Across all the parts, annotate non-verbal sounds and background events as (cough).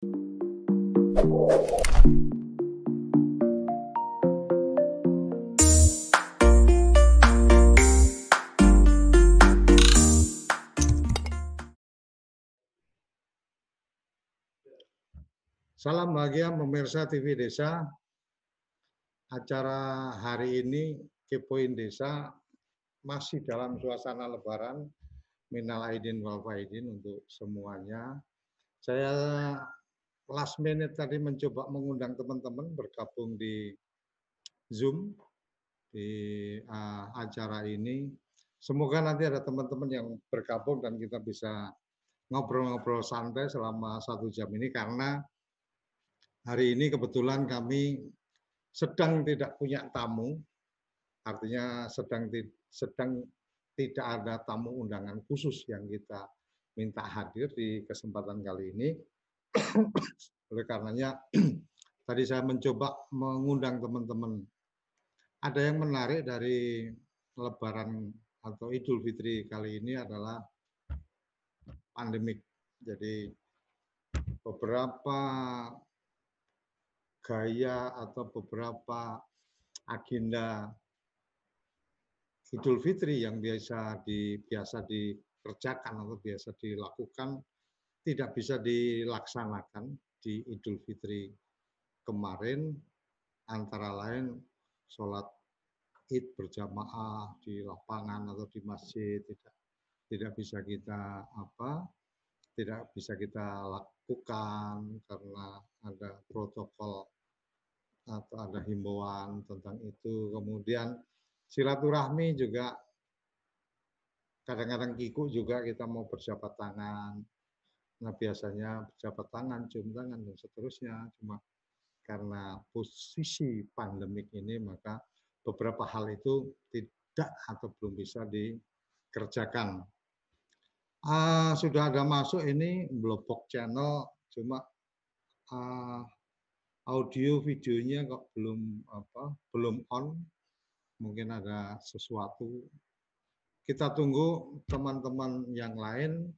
Salam bahagia pemirsa TV Desa. Acara hari ini Kepoin Desa masih dalam suasana lebaran. Minal aidin wal faidin untuk semuanya. Saya last minute tadi mencoba mengundang teman-teman bergabung di Zoom di uh, acara ini. Semoga nanti ada teman-teman yang bergabung dan kita bisa ngobrol-ngobrol santai selama satu jam ini karena hari ini kebetulan kami sedang tidak punya tamu, artinya sedang sedang tidak ada tamu undangan khusus yang kita minta hadir di kesempatan kali ini. Oleh karenanya (clears throat) tadi saya mencoba mengundang teman-teman. Ada yang menarik dari Lebaran atau Idul Fitri kali ini adalah pandemik. Jadi beberapa gaya atau beberapa agenda Idul Fitri yang biasa di biasa dikerjakan atau biasa dilakukan tidak bisa dilaksanakan di Idul Fitri kemarin antara lain sholat id berjamaah di lapangan atau di masjid tidak tidak bisa kita apa tidak bisa kita lakukan karena ada protokol atau ada himbauan tentang itu. Kemudian silaturahmi juga kadang-kadang kiku juga kita mau berjabat tangan. Nah biasanya berjabat tangan, cium tangan dan seterusnya. Cuma karena posisi pandemik ini maka beberapa hal itu tidak atau belum bisa dikerjakan uh, sudah ada masuk ini Blogbox channel, cuma uh, audio videonya kok belum apa belum on. Mungkin ada sesuatu. Kita tunggu teman-teman yang lain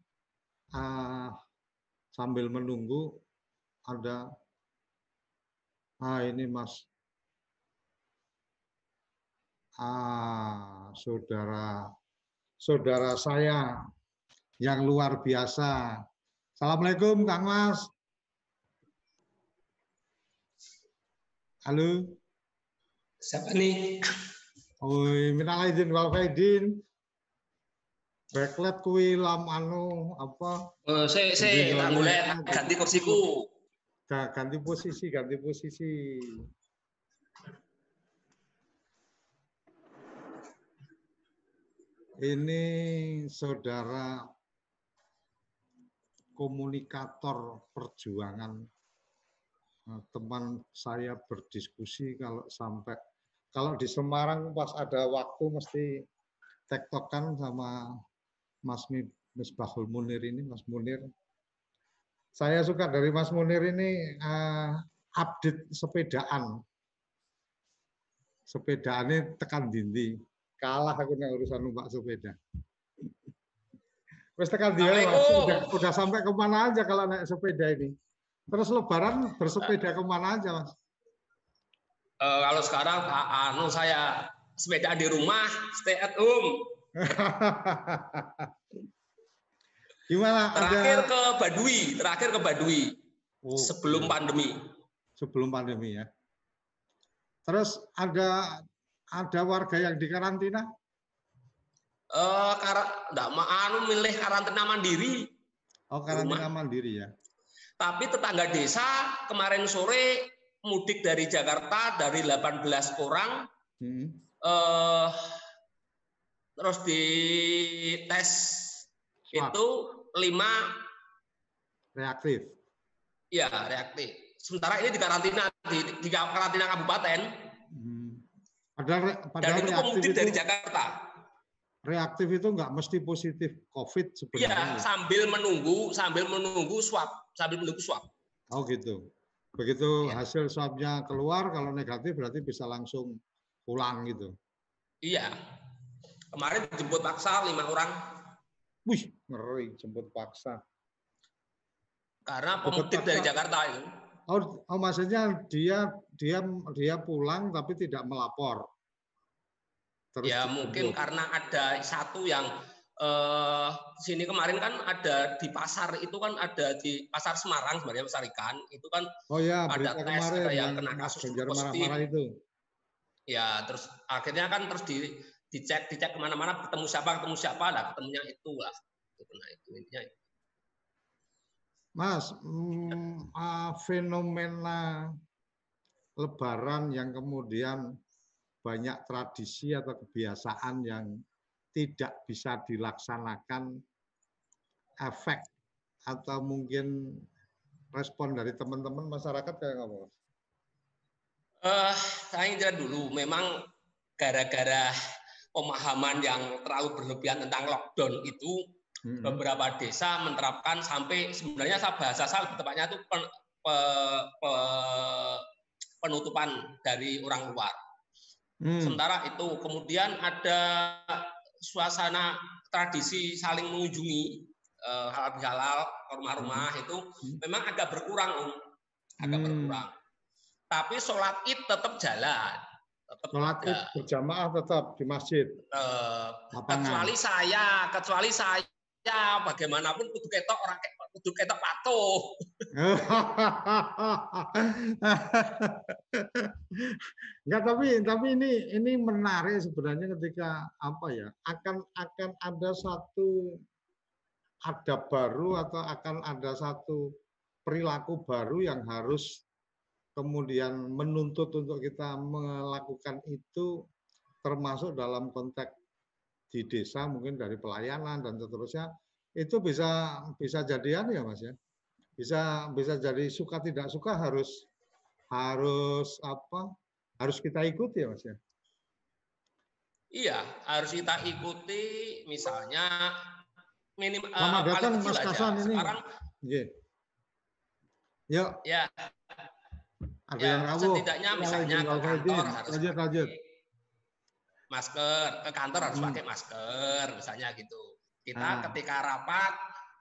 uh, sambil menunggu ada ah ini Mas ah saudara saudara saya yang luar biasa. Assalamualaikum Kang Mas. Halo. Siapa nih? Oi, minal aidin wal faidin. Backlet kuwi lam anu apa? Oh, saya saya boleh ganti kursiku. Ganti posisi, ganti posisi. Ini saudara komunikator perjuangan nah, teman saya berdiskusi kalau sampai kalau di Semarang pas ada waktu mesti tektokan sama Mas Misbahul Munir ini Mas Munir saya suka dari Mas Munir ini uh, update sepedaan sepedaan ini tekan dindi kalah aku nih urusan numpak sepeda Wes tekan dia udah, udah sampai ke mana aja kalau naik sepeda ini. Terus lebaran bersepeda ke mana aja mas? Uh, kalau sekarang anu saya sepeda di rumah, stay at home. (laughs) Gimana? Terakhir ada... ke Badui, terakhir ke Badui. Oh, sebelum iya. pandemi. Sebelum pandemi ya. Terus ada ada warga yang di karantina? Eh, enggak anu milih karantina mandiri. Oh, karantina rumah. mandiri ya. Tapi tetangga desa kemarin sore mudik dari Jakarta dari 18 orang. Hmm. Eh, terus di tes Swab. itu lima reaktif. Iya, reaktif. Sementara ini di karantina di, di karantina kabupaten. Hmm. Padahal, padahal Dan itu pemudik dari Jakarta reaktif itu nggak mesti positif COVID sebenarnya. Iya, sambil menunggu, sambil menunggu swab, sambil menunggu swab. Oh gitu. Begitu ya. hasil swabnya keluar, kalau negatif berarti bisa langsung pulang gitu. Iya. Kemarin jemput paksa lima orang. Wih, ngeri jemput paksa. Karena pemudik dari Jakarta itu. Oh, oh maksudnya dia dia dia pulang tapi tidak melapor. Terus ya mungkin karena ada satu yang eh, sini kemarin kan ada di pasar itu kan ada di pasar Semarang sebenarnya pasar ikan itu kan oh ya ada tes kemarin ada yang kena kasus positif marah itu ya terus akhirnya kan terus di dicek dicek ke mana-mana ketemu siapa ketemu siapa lah ketemunya itu lah itu kena itu intinya Mas, mm, uh, fenomena Lebaran yang kemudian banyak tradisi atau kebiasaan yang tidak bisa dilaksanakan efek atau mungkin respon dari teman-teman masyarakat kayak apa? Uh, saya ingin dulu, memang gara-gara pemahaman yang terlalu berlebihan tentang lockdown itu hmm. beberapa desa menerapkan sampai sebenarnya saya bahasa saya tepatnya itu pen, pe, pe, penutupan dari orang luar. Hmm. Sementara itu kemudian ada suasana tradisi saling mengunjungi uh, halal bihalal rumah-rumah hmm. itu hmm. memang agak berkurang, um, agak hmm. berkurang. Tapi sholat id tetap jalan. Tetap sholat berjamaah tetap di masjid. Uh, kecuali saya, kecuali saya bagaimanapun kudu ketok orang kudu ketok patuh. (laughs) Enggak tapi tapi ini ini menarik sebenarnya ketika apa ya akan akan ada satu ada baru atau akan ada satu perilaku baru yang harus kemudian menuntut untuk kita melakukan itu termasuk dalam konteks di desa mungkin dari pelayanan dan seterusnya itu bisa bisa jadian ya mas ya? Bisa bisa jadi suka tidak suka harus harus apa? Harus kita ikuti ya mas ya? Iya harus kita ikuti misalnya minim Selamat uh, datang Mas Kasan ini. Sekarang yeah. yuk. Ya ada ya, yang rawuh setidaknya misalnya ke kantor harus lanjut, lanjut. masker ke kantor harus hmm. pakai masker misalnya gitu kita nah. ketika rapat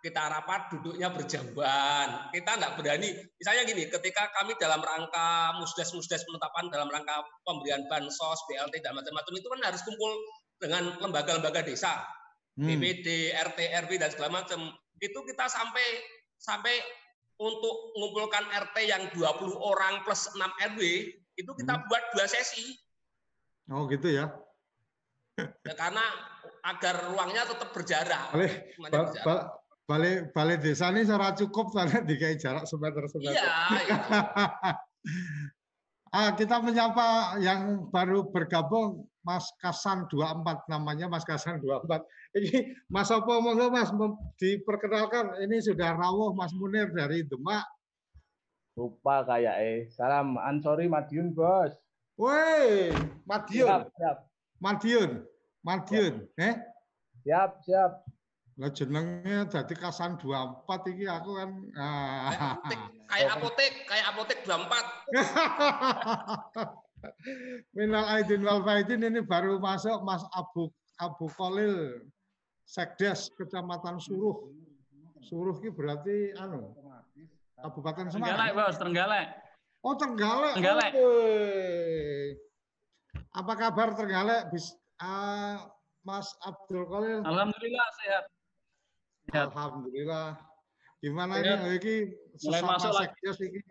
kita rapat duduknya berjamban. Kita nggak berani. Misalnya gini, ketika kami dalam rangka musdes-musdes penetapan dalam rangka pemberian bansos, BLT dan macam-macam itu kan harus kumpul dengan lembaga-lembaga desa, hmm. BPD, RT, RW dan segala macam. Itu kita sampai sampai untuk mengumpulkan RT yang 20 orang plus 6 RW itu kita hmm. buat dua sesi. Oh gitu ya. ya karena agar ruangnya tetap berjarak. Boleh, balik balik desa ini secara cukup karena dikai jarak semeter semeter. Iya. iya. (laughs) ah, kita menyapa yang baru bergabung Mas Kasan 24 namanya Mas Kasan 24. Ini Mas Opo monggo Mas diperkenalkan ini sudah rawuh Mas Munir dari Demak. Lupa kayak eh. Salam Ansori Madiun, Bos. Woi, Madiun. Siap, siap. Madiun. Madiun, eh? Siap, siap. Lah jenenge dadi Kasan 24 iki aku kan ah. kayak apotek, kayak apotek 24. (laughs) Minal aidin wal faidin ini baru masuk Mas Abu Abu Kolil Sekdes Kecamatan Suruh. Suruh ini berarti anu Kabupaten Semarang. Trenggalek, Bos, Trenggalek. Oh, Trenggalek. Trenggalek. Oh, Apa kabar Trenggalek? Bis, uh, Mas Abdul Kolil. Alhamdulillah sehat. Alhamdulillah. Gimana ini lagi mulai masuk sekdes ini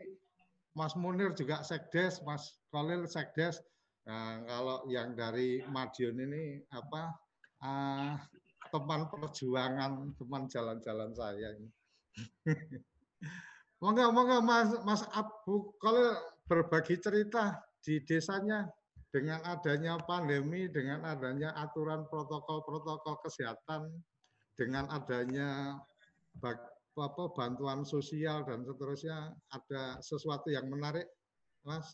Mas Munir juga sekdes, Mas Kolil sekdes. Nah, kalau yang dari Madiun ini apa uh, teman perjuangan, teman jalan-jalan saya ini. (laughs) monggo, monggo Mas Mas Abu Kolil berbagi cerita di desanya dengan adanya pandemi, dengan adanya aturan protokol-protokol kesehatan dengan adanya apa bantuan sosial dan seterusnya ada sesuatu yang menarik, Mas?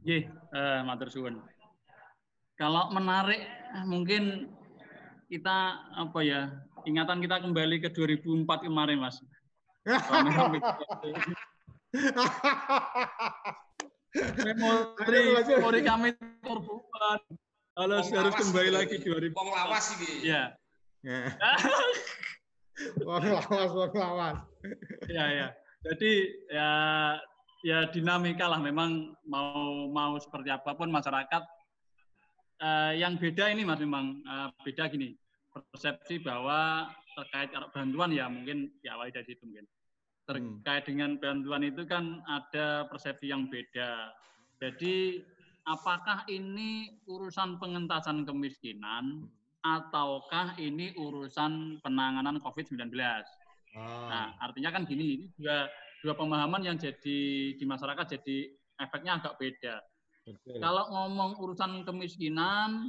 Iya, uh, matur suwun. Kalau menarik mungkin kita apa ya ingatan kita kembali ke 2004 kemarin, Mas. memori memori kami terbuat kalau harus kembali lagi 2000. Wong lawas iki. Iya. (laughs) Wong lawas, wong lawas. Ya, ya. Jadi ya ya dinamika lah. Memang mau mau seperti apa pun masyarakat eh, yang beda ini mas memang eh, beda gini. Persepsi bahwa terkait bantuan ya mungkin awal dari situ mungkin. Terkait dengan bantuan itu kan ada persepsi yang beda. Jadi apakah ini urusan pengentasan kemiskinan ataukah ini urusan penanganan COVID-19 Ah, Nah, artinya kan gini, ini dua dua pemahaman yang jadi di masyarakat jadi efeknya agak beda. betul. Kalau ngomong urusan kemiskinan,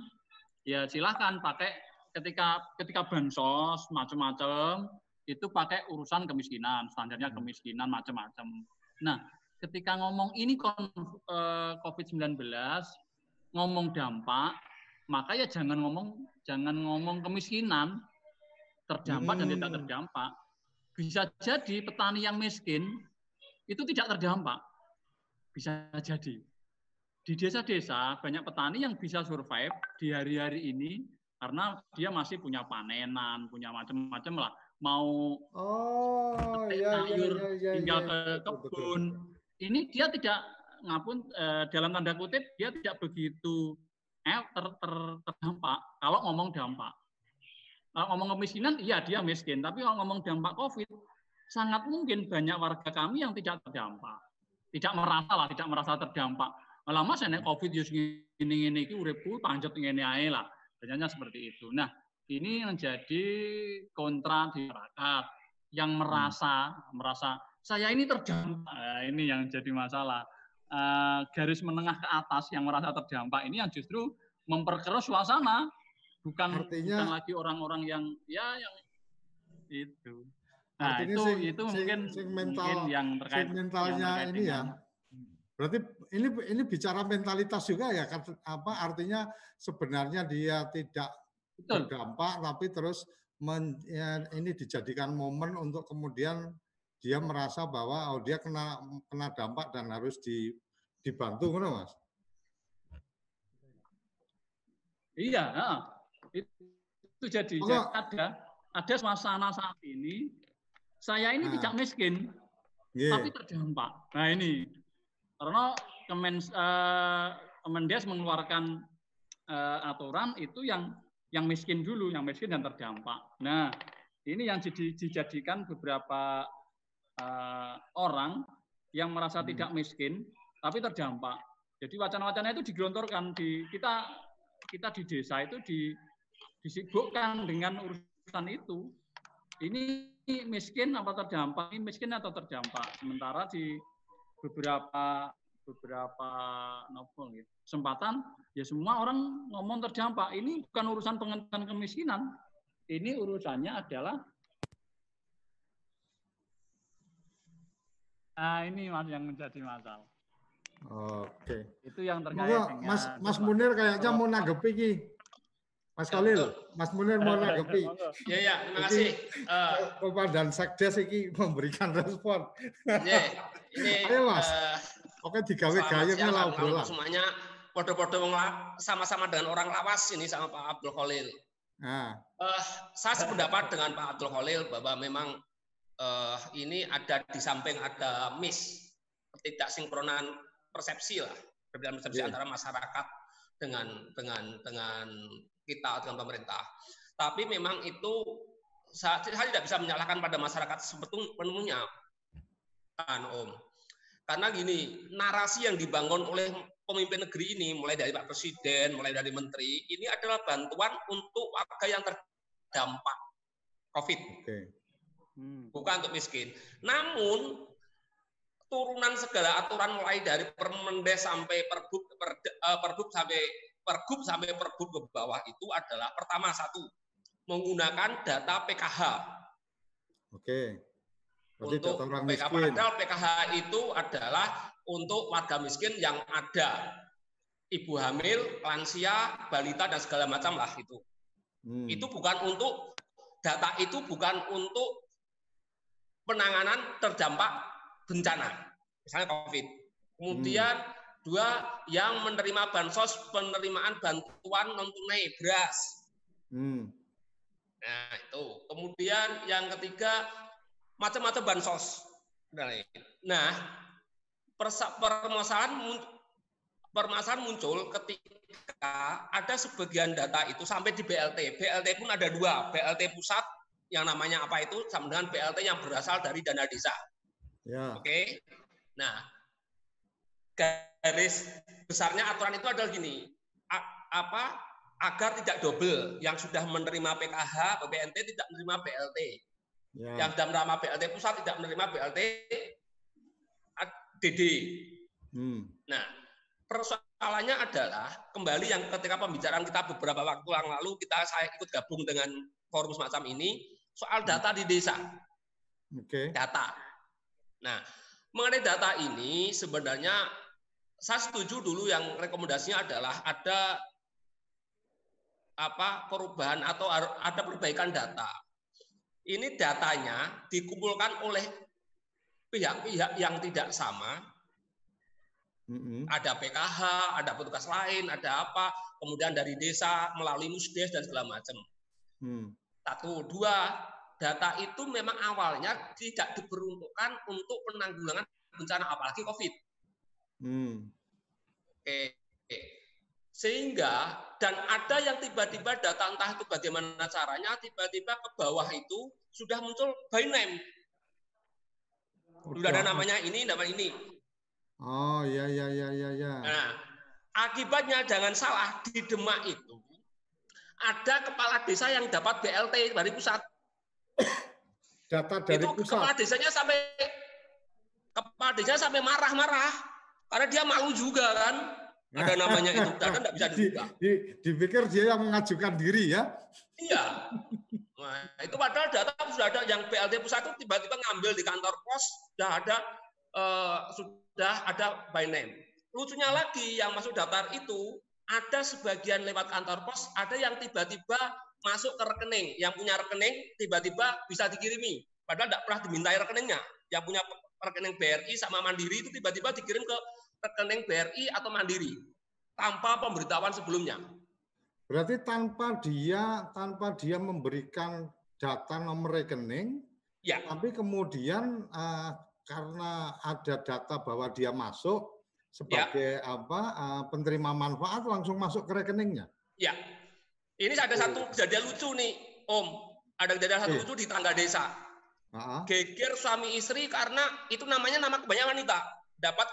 ya silahkan pakai ketika ketika bansos macam-macam itu pakai urusan kemiskinan, standarnya Hmm. kemiskinan macam-macam. Nah, ketika ngomong ini eh, COVID-19, ngomong dampak, maka ya jangan ngomong jangan ngomong kemiskinan terdampak dan tidak Hmm. terdampak. Bisa jadi petani yang miskin itu tidak terdampak. Bisa jadi. Di desa-desa banyak petani yang bisa survive di hari-hari ini karena dia masih punya panenan, punya macam-macam lah. Mau Oh, iya, iya, sayur, iya, iya, tinggal iya. ke Betul, betul. kebun. Ini dia tidak ngapun eh, dalam tanda kutip dia tidak begitu eh, ter, ter- terdampak kalau ngomong dampak. Kalau ngomong kemiskinan, iya dia miskin. Tapi kalau ngomong dampak COVID, sangat mungkin banyak warga kami yang tidak terdampak. Tidak merasa lah, tidak merasa terdampak. Malah mas nek COVID yus gini ini iki uripku panjat ngene ae lah. Biasanya seperti itu. Nah, ini menjadi kontra di masyarakat yang merasa merasa saya ini terdampak. Nah, ini yang jadi masalah. Eh, garis menengah ke atas yang merasa terdampak ini yang justru memperkeruh suasana bukan Artinya- bukan lagi orang-orang yang ya yang itu. Nah, Artinya itu sing- itu mungkin sing mungkin mental- yang terkait sing mentalnya yang terkait ini ya. Berarti ini ini bicara mentalitas juga ya kan apa artinya sebenarnya dia tidak betul. berdampak tapi terus men- ya, ini dijadikan momen untuk kemudian dia merasa bahwa oh dia kena kena dampak dan harus di, dibantu ngono Mas. Iya, heeh. Itu, jadi Maka- jadi ada ada suasana saat ini saya ini Nah. tidak miskin Nggih. tapi terdampak. Nah ini karena Kemen eh, Kemendes mengeluarkan eh, aturan itu yang yang miskin dulu, yang miskin dan terdampak. Nah ini yang jadi, dijadikan beberapa eh, orang yang merasa Hmm. tidak miskin tapi terdampak. Jadi wacana-wacana itu digelontorkan di kita kita di desa itu di, disibukkan dengan urusan itu. Ini miskin apa terdampak? Ini miskin atau terdampak? Sementara di beberapa beberapa novel gitu, kesempatan ya semua orang ngomong terdampak. Ini bukan urusan pengentasan kemiskinan. Ini urusannya adalah Nah, ini mas yang menjadi masalah. Oke. Itu yang terkait dengan Mas Mas. Munir kayaknya mau nanggepi iki. Mas Khalil. Mas Munir mau nanggepi. Ya ya, terima kasih. Eh, Komandan Sekdes iki memberikan respon. ini Ayo, Mas. eh, Oke digawe lah kawan-kawan obrolan. semuanya. Podo-podo sama-sama dengan orang lawas ini sama Pak Abdul Khalil. Nah, Eh, saya sependapat dengan Pak Abdul Khalil bahwa memang eh, ini ada di samping ada miss ketidaksinkronan persepsi lah perbedaan persepsi Iya. antara masyarakat dengan dengan dengan kita dengan pemerintah. Tapi memang itu saya, saya tidak bisa menyalahkan pada masyarakat sepenuhnya kan Om. Karena gini, narasi yang dibangun oleh pemimpin negeri ini, mulai dari Pak Presiden, mulai dari Menteri, ini adalah bantuan untuk warga yang terdampak COVID, oke. Hmm. bukan untuk miskin. Namun turunan segala aturan mulai dari Permendes sampai Pergub, Perde- eh, Pergub sampai Pergub sampai Pergub ke bawah itu adalah pertama satu menggunakan data PKH Oke. Berarti untuk data orang PKH. miskin. Padahal PKH itu adalah untuk warga miskin yang ada ibu hamil, lansia, balita dan segala macam lah itu. Hmm. Itu bukan untuk data itu bukan untuk penanganan terdampak bencana, misalnya COVID. Kemudian dua yang menerima bansos penerimaan bantuan non tunai beras Hmm. Nah, itu. Kemudian yang ketiga macam-macam bansos. Nah, permasalahan permasalahan muncul ketika ada sebagian data itu sampai di BLT. BLT pun ada dua, BLT pusat yang namanya apa itu sama dengan BLT yang berasal dari dana desa. Ya. Oke. Nah, garis besarnya aturan itu adalah gini, apa agar tidak double yang sudah menerima PKH, PPNT tidak menerima BLT. Ya. Yang sudah menerima BLT pusat tidak menerima BLT DD. Hmm. Nah, persoalannya adalah kembali yang ketika pembicaraan kita beberapa waktu yang lalu kita saya ikut gabung dengan forum semacam ini soal data di desa. Oke. Okay. Data. Nah, mengenai data ini sebenarnya saya setuju dulu yang rekomendasinya adalah ada apa perubahan atau ada perbaikan data. Ini datanya dikumpulkan oleh pihak-pihak yang tidak sama. Mm-hmm. Ada PKH, ada petugas lain, ada apa, kemudian dari desa melalui musdes dan segala macam. Mm. Satu, dua, data itu memang awalnya tidak diperuntukkan untuk penanggulangan bencana apalagi COVID. Mm. Oke. Sehingga dan ada yang tiba-tiba data entah itu bagaimana caranya tiba-tiba ke bawah itu sudah muncul by name Udah ada namanya ini, nama ini. Oh, iya, iya, iya, iya. Ya. Nah, akibatnya jangan salah, di Demak itu ada kepala desa yang dapat BLT dari pusat. Data dari itu pusat. Kepala desanya sampai kepala desanya sampai marah-marah karena dia malu juga kan. Ada namanya itu, data tidak bisa dibuka. Di, di, dipikir dia yang mengajukan diri ya? Iya. Nah, itu padahal data sudah ada yang BLT pusat itu tiba-tiba ngambil di kantor pos sudah ada uh, sudah ada by name. Lucunya lagi yang masuk daftar itu ada sebagian lewat kantor pos, ada yang tiba-tiba masuk ke rekening. Yang punya rekening tiba-tiba bisa dikirimi. Padahal tidak pernah dimintai rekeningnya. Yang punya rekening BRI sama Mandiri itu tiba-tiba dikirim ke rekening BRI atau Mandiri tanpa pemberitahuan sebelumnya. Berarti tanpa dia tanpa dia memberikan data nomor rekening, ya. tapi kemudian uh, karena ada data bahwa dia masuk sebagai ya. apa uh, penerima manfaat langsung masuk ke rekeningnya. Ya. Ini ada oh. satu kejadian lucu nih, Om. Ada kejadian satu eh. lucu di tangga desa. Uh-huh. Geger suami istri karena itu namanya nama kebanyakan wanita. Dapat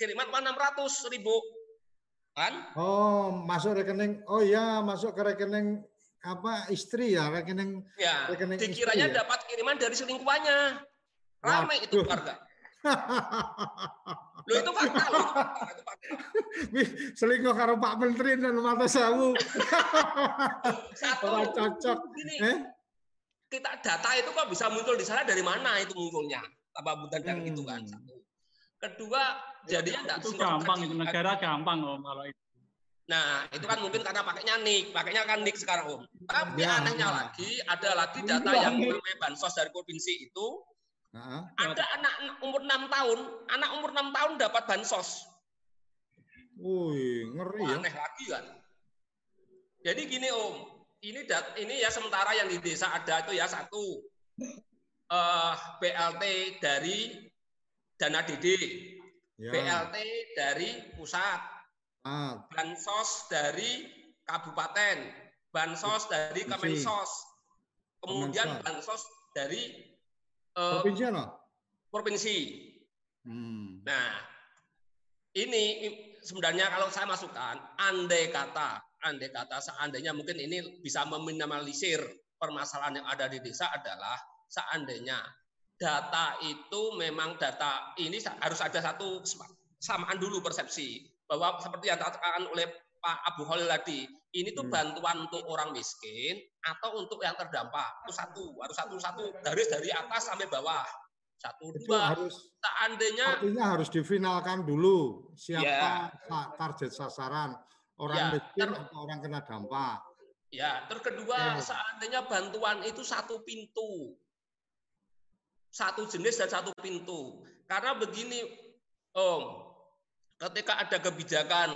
kiriman 600 ribu kan? Oh, masuk rekening. Oh iya, masuk ke rekening apa istri ya, rekening ya, rekening dikiranya istri, ya? dapat kiriman dari selingkuhannya. Ramai itu keluarga. Lo (laughs) itu fakta loh. Selingkuh karo Pak Menteri dan mata sawu. Satu. cocok. Gini, eh? Kita data itu kok bisa muncul di sana dari mana itu munculnya? Apa bukan dari hmm. itu kan? Satu. Kedua, jadinya enggak itu gampang itu negara gampang om kalau itu. Nah, itu kan mungkin karena pakainya nik, pakainya kan nik sekarang om. Tapi ya, anehnya ya. lagi, ada lagi data yang namanya bansos dari provinsi itu, ada anak umur enam tahun, anak umur enam tahun dapat bansos. Wih, ngeri ya. Aneh lagi kan. Jadi gini om, ini dat ini ya sementara yang di desa ada itu ya satu uh, eh, BLT dari dana DD, ya. BLT dari pusat, ah. bansos dari kabupaten, bansos dari Kemensos, kemudian bansos dari uh, provinsi no? Provinsi. Hmm. Nah, ini sebenarnya kalau saya masukkan, andai kata, andai kata seandainya mungkin ini bisa meminimalisir permasalahan yang ada di desa adalah seandainya data itu memang data ini harus ada satu samaan dulu persepsi bahwa seperti yang dikatakan oleh Pak Abu Holil tadi ini tuh hmm. bantuan untuk orang miskin atau untuk yang terdampak itu satu harus satu satu garis dari atas sampai bawah satu itu dua harus seandainya artinya harus difinalkan dulu siapa ya. target sasaran orang ya, miskin ter, atau orang kena dampak ya terus kedua ya. seandainya bantuan itu satu pintu satu jenis dan satu pintu. Karena begini, Om, ketika ada kebijakan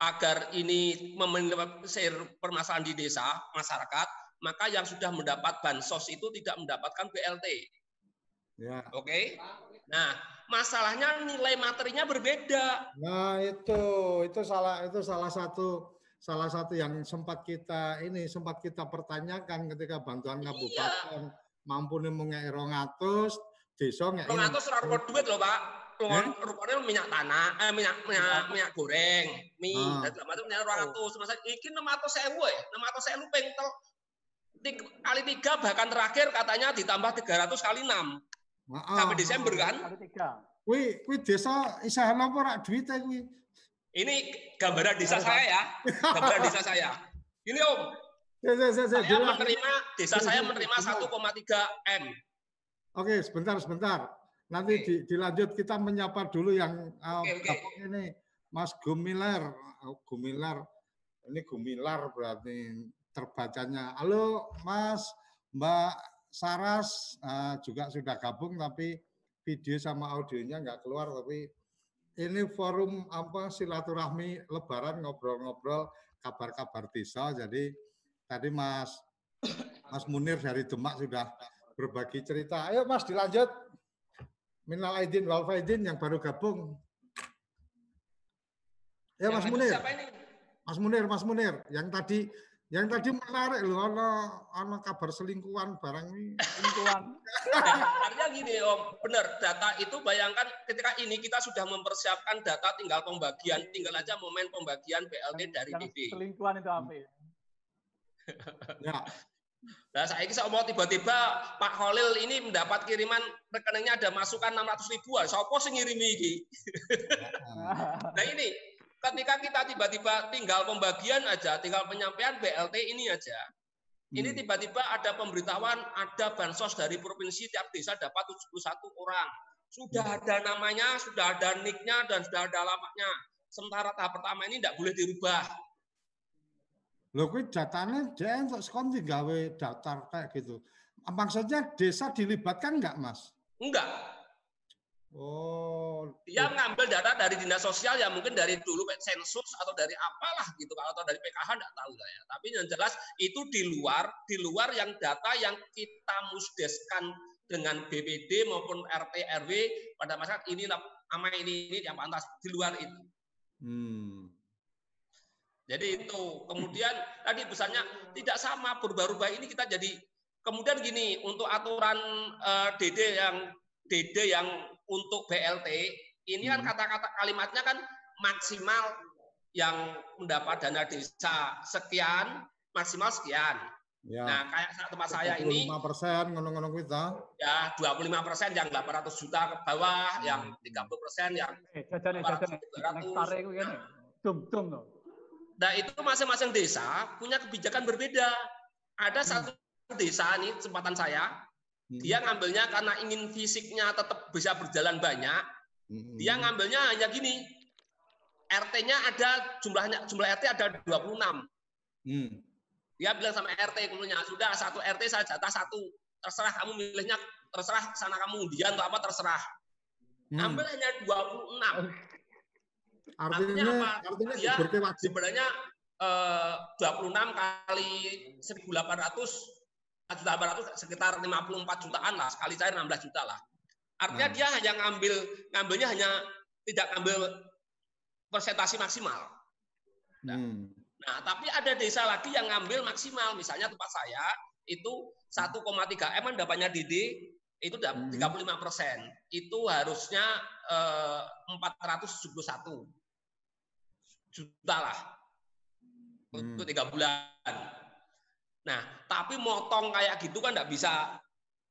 agar ini meminimalisir permasalahan di desa, masyarakat, maka yang sudah mendapat bansos itu tidak mendapatkan BLT. Ya. Oke. Okay? Nah, masalahnya nilai materinya berbeda. Nah, itu itu salah itu salah satu salah satu yang sempat kita ini sempat kita pertanyakan ketika bantuan iya. kabupaten iya. mampu mengenai rongatus desa nggak rongatus ora duit loh pak eh? rupanya minyak tanah eh, minyak minyak minyak goreng mie ah. dan macam minyak rongatus masa iki enam ratus sewu ya enam ratus sewu pengtel kali tiga bahkan terakhir katanya ditambah tiga ratus kali enam sampai Desember kan kali tiga Wih, wih desa usaha apa rak duit kuwi? Ini gambaran desa saya ya. Gambaran desa saya. Ini Om. Ya, ya, ya, saya menerima desa saya menerima 1,3 M. Oke, sebentar sebentar. Nanti di, dilanjut kita menyapa dulu yang uh, okay, okay. ini Mas Gumilar. Oh, Gumilar. Ini Gumilar berarti terbacanya. Halo Mas, Mbak Saras uh, juga sudah gabung tapi video sama audionya nggak keluar tapi ini forum apa silaturahmi lebaran ngobrol-ngobrol kabar-kabar desa jadi tadi Mas Mas Munir dari Demak sudah berbagi cerita ayo Mas dilanjut Minal Aidin wal Faidin yang baru gabung ya Mas Munir Mas Munir Mas Munir yang tadi yang tadi menarik loh, ono ono kabar selingkuhan barang ini. Selingkuhan. (laughs) Artinya gini Om, benar data itu bayangkan ketika ini kita sudah mempersiapkan data tinggal pembagian, tinggal aja momen pembagian BLT dari DD. Selingkuhan itu apa ya? ya. Nah, saya ini mau tiba-tiba Pak Khalil ini mendapat kiriman rekeningnya ada masukan 600 ribuan. Sopo sing ngirimi iki? (laughs) nah ini ketika kita tiba-tiba tinggal pembagian aja, tinggal penyampaian BLT ini aja. Ini hmm. tiba-tiba ada pemberitahuan, ada bansos dari provinsi tiap desa dapat 71 orang. Sudah hmm. ada namanya, sudah ada nicknya dan sudah ada alamatnya. Sementara tahap pertama ini tidak boleh dirubah. Loh, kuwi datanya dia untuk sekon gawe daftar kayak gitu. Maksudnya desa dilibatkan enggak, Mas? Enggak. Oh. Dia mengambil data dari dinas sosial ya mungkin dari dulu sensus atau dari apalah gitu atau dari PKH enggak tahu lah ya. Tapi yang jelas itu di luar di luar yang data yang kita musdeskan dengan BPD maupun RT RW pada masyarakat ini nama ini ini yang pantas di luar itu. Hmm. Jadi itu kemudian tadi pesannya tidak sama berubah-ubah ini kita jadi kemudian gini untuk aturan uh, eh, DD yang DD yang untuk BLT ini kan hmm. kata-kata kalimatnya kan maksimal yang mendapat dana desa sekian maksimal sekian. Ya. Nah, kayak tempat saya ini 25 persen ngono-ngono kita. Ya, 25 persen yang 800 juta ke bawah, hmm. yang 30 persen yang eh, jajane, jajane. Hektare itu kan dum dum no. Nah, itu masing-masing desa punya kebijakan berbeda. Ada hmm. satu desa nih, kesempatan saya, Hmm. Dia ngambilnya karena ingin fisiknya tetap bisa berjalan banyak. Hmm. Dia ngambilnya hanya gini. RT-nya ada jumlahnya jumlah RT ada 26. Hmm. Dia bilang sama RT kemudian sudah satu RT saya jatah satu. Terserah kamu milihnya terserah sana kamu undian atau apa terserah. Hmm. Ambil hanya 26. Artinya, artinya apa? Artinya dia sebenarnya eh, 26 kali 1800 juta 800 sekitar 54 jutaan lah sekali cair 16 juta lah artinya hmm. dia hanya ngambil ngambilnya hanya tidak ngambil persentasi maksimal nah, hmm. nah tapi ada desa lagi yang ngambil maksimal misalnya tempat saya itu 1,3 m dapatnya DD itu hmm. 35 persen itu harusnya eh, 471 juta lah hmm. untuk tiga bulan Nah, tapi motong kayak gitu kan tidak bisa.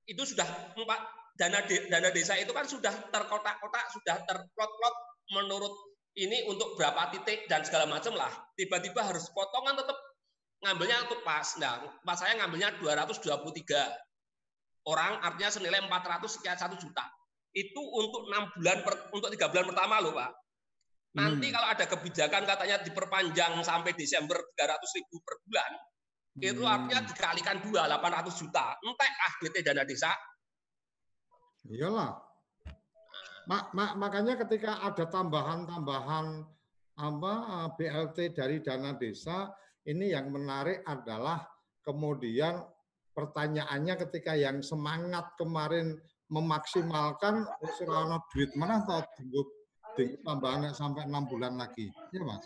Itu sudah empat dana de, dana desa itu kan sudah terkotak-kotak, sudah terplot-plot menurut ini untuk berapa titik dan segala macam lah. Tiba-tiba harus potongan tetap ngambilnya untuk pas. Nah, pas saya ngambilnya 223 orang, artinya senilai 400 sekian satu juta. Itu untuk enam bulan per, untuk tiga bulan pertama loh pak. Nanti hmm. kalau ada kebijakan katanya diperpanjang sampai Desember 300 ribu per bulan, itu hmm. artinya dikalikan dua, 800 juta. Entek ah BT dana desa. Iyalah. Mak, mak, makanya ketika ada tambahan-tambahan apa BLT dari dana desa, ini yang menarik adalah kemudian pertanyaannya ketika yang semangat kemarin memaksimalkan serana duit mana atau tambahan sampai enam bulan lagi, ya mas?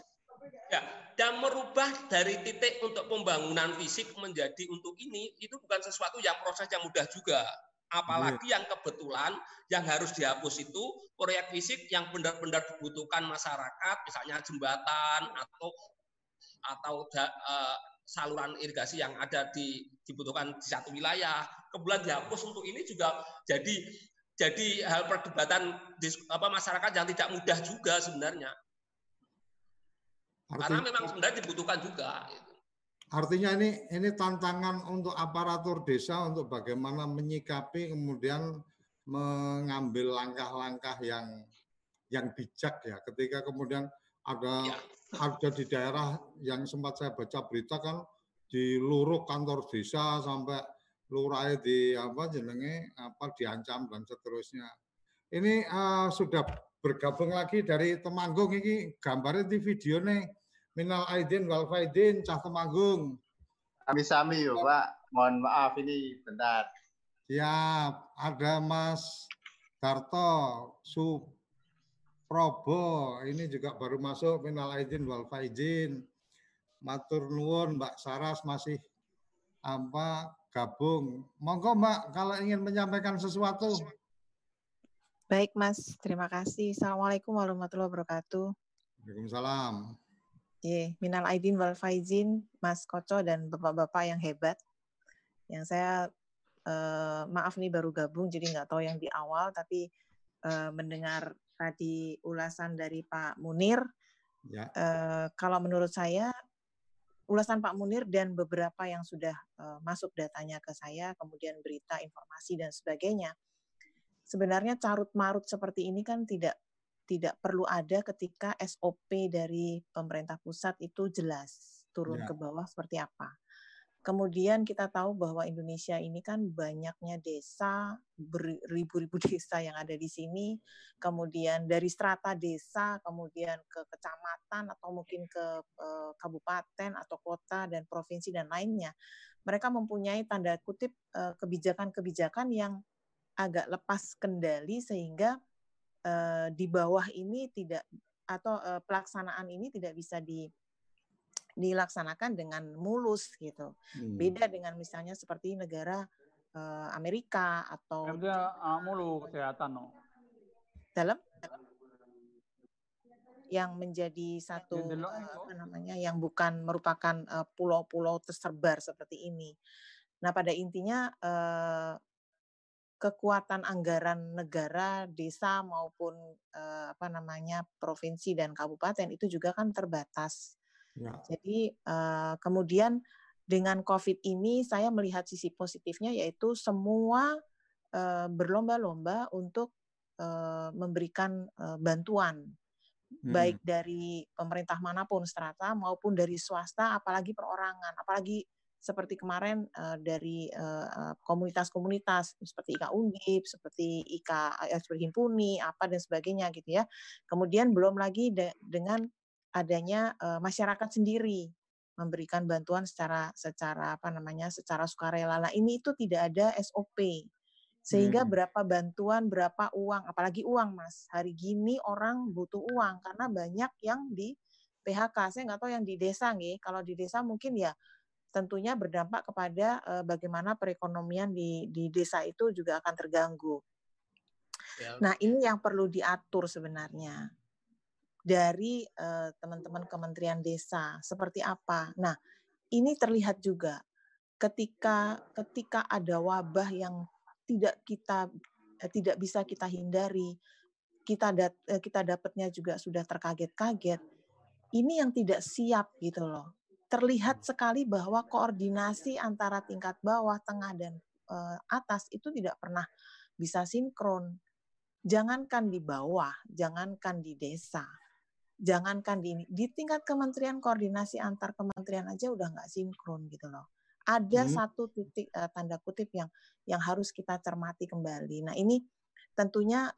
Ya, dan merubah dari titik untuk pembangunan fisik menjadi untuk ini itu bukan sesuatu yang proses yang mudah juga. Apalagi yang kebetulan yang harus dihapus itu proyek fisik yang benar-benar dibutuhkan masyarakat, misalnya jembatan atau atau uh, saluran irigasi yang ada di dibutuhkan di satu wilayah. Kemudian dihapus untuk ini juga jadi jadi hal perdebatan apa masyarakat yang tidak mudah juga sebenarnya. Artinya, Karena memang sebenarnya dibutuhkan juga. Artinya ini ini tantangan untuk aparatur desa untuk bagaimana menyikapi kemudian mengambil langkah-langkah yang yang bijak ya ketika kemudian ada ya. ada di daerah yang sempat saya baca berita kan di luruh kantor desa sampai lurah di apa jenenge apa diancam dan seterusnya. Ini uh, sudah bergabung lagi dari Temanggung ini gambarnya di video nih Minal Aidin wal Faidin, Cah Temanggung. Sami-sami yuk Pak. Mohon maaf ini bentar. Siap. Ada Mas Darto, Suprobo. Ini juga baru masuk Minal Aidin wal Faidin. Matur nuwun Mbak Saras masih apa gabung. Monggo Mbak kalau ingin menyampaikan sesuatu. Baik Mas, terima kasih. Assalamualaikum warahmatullahi wabarakatuh. Waalaikumsalam. Ye, minal aidin wal faizin, Mas Koco dan bapak-bapak yang hebat. Yang saya uh, maaf nih baru gabung, jadi nggak tahu yang di awal, tapi uh, mendengar tadi ulasan dari Pak Munir. Ya. Uh, kalau menurut saya ulasan Pak Munir dan beberapa yang sudah uh, masuk datanya ke saya, kemudian berita, informasi dan sebagainya. Sebenarnya carut marut seperti ini kan tidak tidak perlu ada ketika SOP dari pemerintah pusat itu jelas turun ya. ke bawah seperti apa. Kemudian kita tahu bahwa Indonesia ini kan banyaknya desa, beribu-ribu (laughs) desa yang ada di sini. Kemudian dari strata desa, kemudian ke kecamatan atau mungkin ke eh, kabupaten atau kota dan provinsi dan lainnya. Mereka mempunyai tanda kutip eh, kebijakan-kebijakan yang agak lepas kendali sehingga uh, di bawah ini tidak atau pelaksanaan ini tidak bisa di dilaksanakan dengan mulus gitu. Hmm. Beda dengan misalnya seperti negara uh, Amerika atau uh, mulu kesehatan no. Dalam yang menjadi satu uh, apa namanya yang bukan merupakan pulau-pulau uh, tersebar seperti ini. Nah, pada intinya uh, kekuatan anggaran negara, desa maupun eh, apa namanya provinsi dan kabupaten itu juga kan terbatas. Ya. Jadi eh, kemudian dengan COVID ini saya melihat sisi positifnya yaitu semua eh, berlomba-lomba untuk eh, memberikan eh, bantuan hmm. baik dari pemerintah mana pun strata maupun dari swasta apalagi perorangan apalagi seperti kemarin uh, dari uh, komunitas-komunitas seperti IKA Undip, seperti IKA seperti Himpuni, apa dan sebagainya gitu ya. Kemudian belum lagi de dengan adanya uh, masyarakat sendiri memberikan bantuan secara secara apa namanya secara sukarela. Nah ini itu tidak ada SOP sehingga hmm. berapa bantuan berapa uang apalagi uang mas hari gini orang butuh uang karena banyak yang di PHK saya nggak tahu yang di desa nih kalau di desa mungkin ya tentunya berdampak kepada uh, bagaimana perekonomian di di desa itu juga akan terganggu. Ya. Nah, ini yang perlu diatur sebenarnya dari uh, teman-teman Kementerian Desa seperti apa. Nah, ini terlihat juga ketika ketika ada wabah yang tidak kita eh, tidak bisa kita hindari, kita dat, eh, kita dapatnya juga sudah terkaget-kaget. Ini yang tidak siap gitu loh terlihat sekali bahwa koordinasi antara tingkat bawah, tengah, dan uh, atas itu tidak pernah bisa sinkron. Jangankan di bawah, jangankan di desa, jangankan di di tingkat kementerian koordinasi antar kementerian aja udah nggak sinkron gitu loh. Ada hmm. satu titik uh, tanda kutip yang yang harus kita cermati kembali. Nah ini tentunya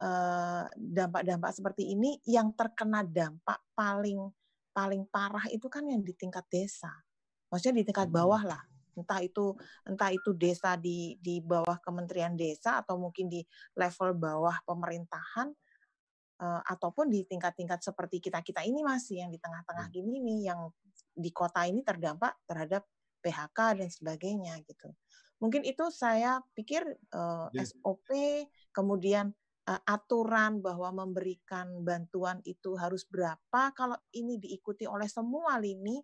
dampak-dampak uh, seperti ini yang terkena dampak paling paling parah itu kan yang di tingkat desa. Maksudnya di tingkat bawah lah. entah itu entah itu desa di di bawah Kementerian Desa atau mungkin di level bawah pemerintahan uh, ataupun di tingkat-tingkat seperti kita kita ini masih yang di tengah-tengah hmm. gini nih yang di kota ini terdampak terhadap PHK dan sebagainya gitu. Mungkin itu saya pikir uh, eh, yeah. SOP kemudian uh, aturan bahwa memberikan bantuan itu harus berapa kalau ini diikuti oleh semua lini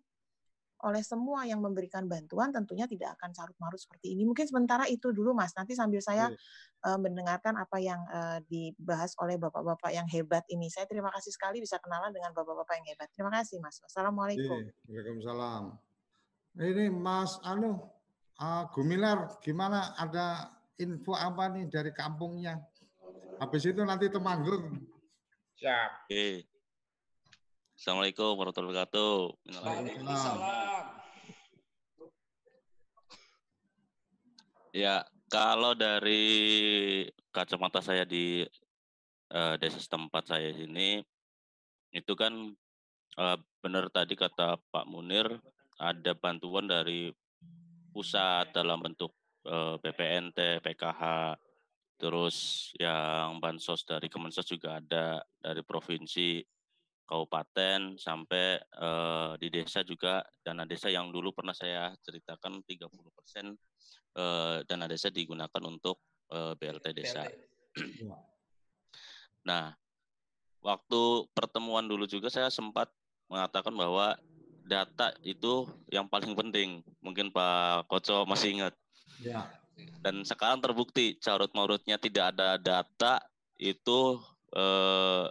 oleh semua yang memberikan bantuan tentunya tidak akan carut marut seperti ini. Mungkin sementara itu dulu Mas. Nanti sambil saya uh, mendengarkan apa yang uh, dibahas oleh bapak-bapak yang hebat ini. Saya terima kasih sekali bisa kenalan dengan bapak-bapak yang hebat. Terima kasih Mas. Assalamualaikum. Waalaikumsalam. Ini Mas Anu uh, Gumilar gimana ada info apa nih dari kampungnya? Habis itu nanti Temanggung. Siap. Oke. Assalamualaikum warahmatullahi wabarakatuh. Waalaikumsalam. Ya, kalau dari kacamata saya di uh, desa setempat saya sini, itu kan uh, benar tadi kata Pak Munir, ada bantuan dari pusat dalam bentuk uh, eh, BPNT, PKH, terus yang bansos dari Kemensos juga ada, dari provinsi, kabupaten sampai uh, di desa juga dana desa yang dulu pernah saya ceritakan 30% uh, dana desa digunakan untuk uh, BLT desa. BLT. Iya. (clears throat) nah, waktu pertemuan dulu juga saya sempat mengatakan bahwa data itu yang paling penting. Mungkin Pak Koco masih ingat. Ya. Dan sekarang terbukti carut marutnya tidak ada data itu eh,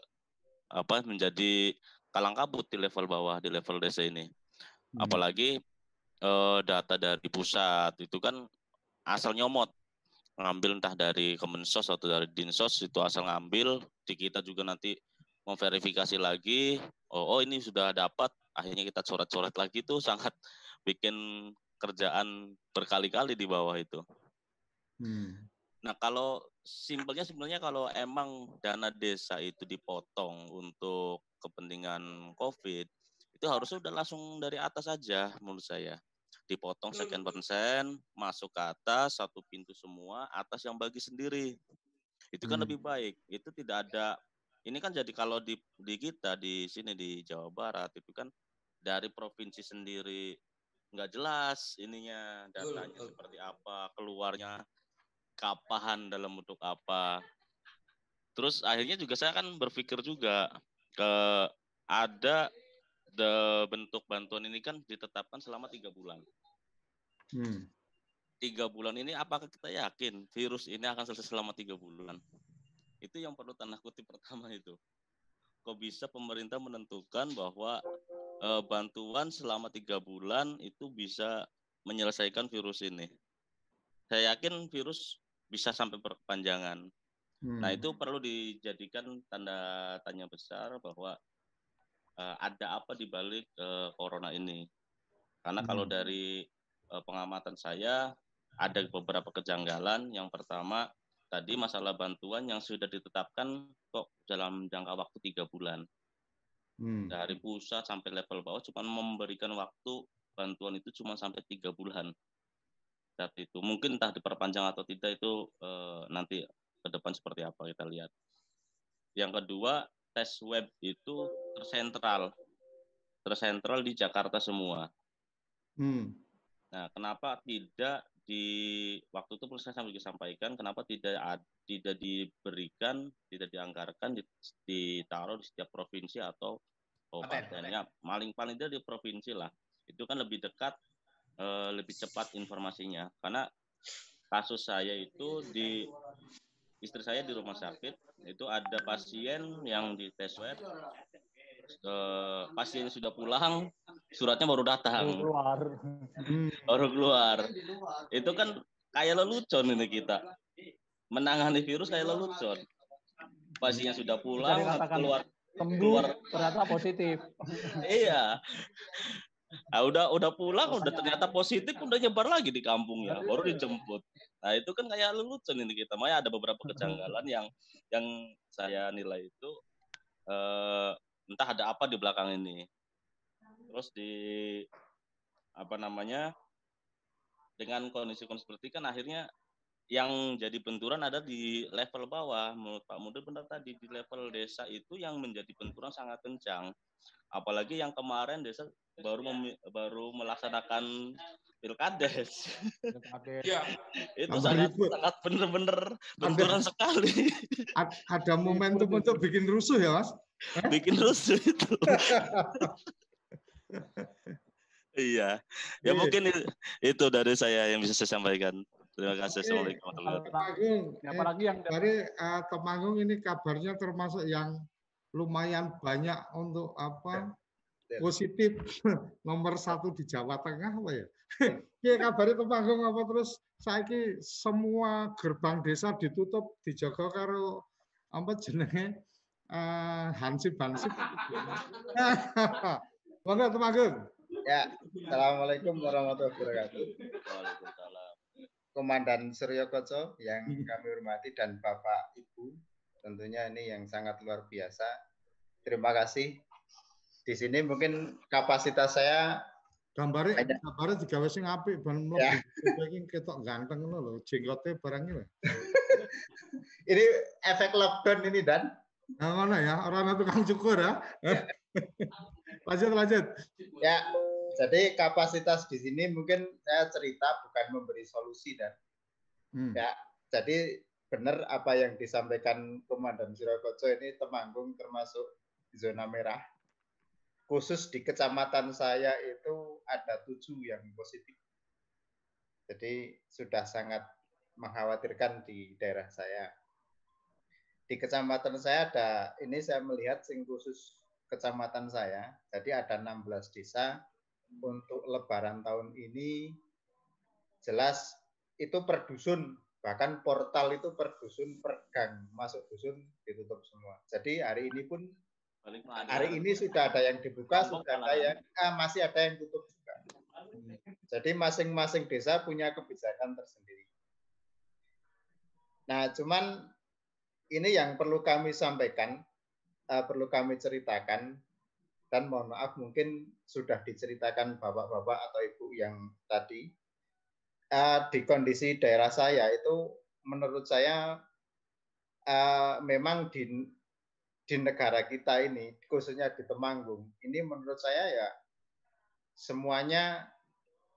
apa menjadi kalang kabut di level bawah di level desa ini. Hmm. Apalagi eh, data dari pusat itu kan asal nyomot ngambil entah dari Kemensos atau dari Dinsos itu asal ngambil di kita juga nanti memverifikasi lagi oh, oh ini sudah dapat akhirnya kita coret-coret lagi itu (laughs) sangat bikin kerjaan berkali-kali di bawah itu. Hmm. Nah kalau simpelnya sebenarnya kalau emang dana desa itu dipotong untuk kepentingan COVID, itu harusnya udah langsung dari atas saja menurut saya. Dipotong sekian persen, masuk ke atas, satu pintu semua, atas yang bagi sendiri. Itu kan hmm. lebih baik. Itu tidak ada, ini kan jadi kalau di, di kita, di sini di Jawa Barat, itu kan dari provinsi sendiri nggak jelas ininya datanya seperti apa, keluarnya kapahan dalam bentuk apa. Terus akhirnya juga saya kan berpikir juga ke ada the bentuk bantuan ini kan ditetapkan selama tiga bulan. Hmm. Tiga bulan ini apakah kita yakin virus ini akan selesai selama tiga bulan? Itu yang perlu tanda kutip pertama itu. Kok bisa pemerintah menentukan bahwa e, bantuan selama tiga bulan itu bisa menyelesaikan virus ini? Saya yakin virus bisa sampai berkepanjangan. Nah, hmm. Nah itu perlu dijadikan tanda tanya besar bahwa uh, ada apa di balik uh, corona ini. Karena hmm. kalau dari uh, pengamatan saya ada beberapa kejanggalan. Yang pertama tadi masalah bantuan yang sudah ditetapkan kok dalam jangka waktu tiga bulan. Hmm. Dari pusat sampai level bawah cuma memberikan waktu bantuan itu cuma sampai tiga bulan saat itu. Mungkin entah diperpanjang atau tidak itu uh, nanti ke depan seperti apa kita lihat. Yang kedua, tes web itu tersentral. Tersentral di Jakarta semua. Hmm. Nah, kenapa tidak di waktu itu saya sampai disampaikan kenapa tidak tidak diberikan, tidak dianggarkan, ditaruh di setiap provinsi atau kabupatennya. Paling paling tidak di provinsi lah. Itu kan lebih dekat uh, lebih cepat informasinya. Karena kasus saya itu di istri saya di rumah sakit itu ada pasien yang di tes web uh, pasien sudah pulang suratnya baru datang. Baru keluar. (laughs) Baru keluar. Itu kan kayak lelucon ini kita. Menangani virus kayak lelucon. Pasiennya sudah pulang keluar keluar. ternyata positif. (laughs) Iya Nah, udah udah pulang, udah ternyata positif, udah nyebar lagi di kampung ya, baru dijemput. Nah itu kan kayak lelucon ini kita. Makanya ada beberapa kejanggalan yang yang saya nilai itu eh, entah ada apa di belakang ini. Terus di apa namanya dengan kondisi-kondisi seperti kan akhirnya yang jadi benturan ada di level bawah. Menurut Pak Muda benar tadi di level desa itu yang menjadi benturan sangat kencang. Apalagi yang kemarin desa baru mem, baru melaksanakan pilkades. Iya. itu sangat sangat benar-benar benturan ada, sekali. Ada momentum untuk bikin rusuh ya, Mas? Bikin rusuh itu. iya. Ya iya. mungkin itu dari saya yang bisa saya sampaikan. Terima kasih. Assalamualaikum warahmatullahi wabarakatuh. Apalagi yang dari uh, Temanggung ini kabarnya termasuk yang lumayan banyak untuk apa ya. positif (laughs) nomor satu di Jawa Tengah apa ya? (laughs) Iya kabarnya Temanggung apa terus saiki semua gerbang desa ditutup dijaga karo apa jenenge uh, hansip hansip. (laughs) Monggo Temanggung. Ya, Assalamualaikum warahmatullahi wabarakatuh. Komandan Suryo Koco yang hmm. kami hormati dan Bapak Ibu, tentunya ini yang sangat luar biasa. Terima kasih. Di sini mungkin kapasitas saya gambarnya gambarnya digawe sing apik ban ya. iki ketok ganteng ngono lho, jenggote barang ini. (laughs) ini efek lockdown ini dan Nah, mana ya, orang tukang cukur ya. ya. (laughs) lanjut lanjut. Ya, jadi kapasitas di sini mungkin saya cerita bukan memberi solusi dan hmm. ya jadi benar apa yang disampaikan Komandan Surakoco ini Temanggung termasuk zona merah. Khusus di kecamatan saya itu ada tujuh yang positif. Jadi sudah sangat mengkhawatirkan di daerah saya. Di kecamatan saya ada, ini saya melihat sing khusus kecamatan saya, jadi ada 16 desa, untuk lebaran tahun ini jelas itu per dusun bahkan portal itu per dusun per gang masuk dusun ditutup semua. Jadi hari ini pun hari ini sudah ada yang dibuka sudah ada yang ah, masih ada yang tutup juga. Jadi masing-masing desa punya kebijakan tersendiri. Nah cuman ini yang perlu kami sampaikan uh, perlu kami ceritakan dan mohon maaf mungkin sudah diceritakan bapak-bapak atau ibu yang tadi uh, di kondisi daerah saya itu menurut saya uh, memang di di negara kita ini khususnya di Temanggung ini menurut saya ya semuanya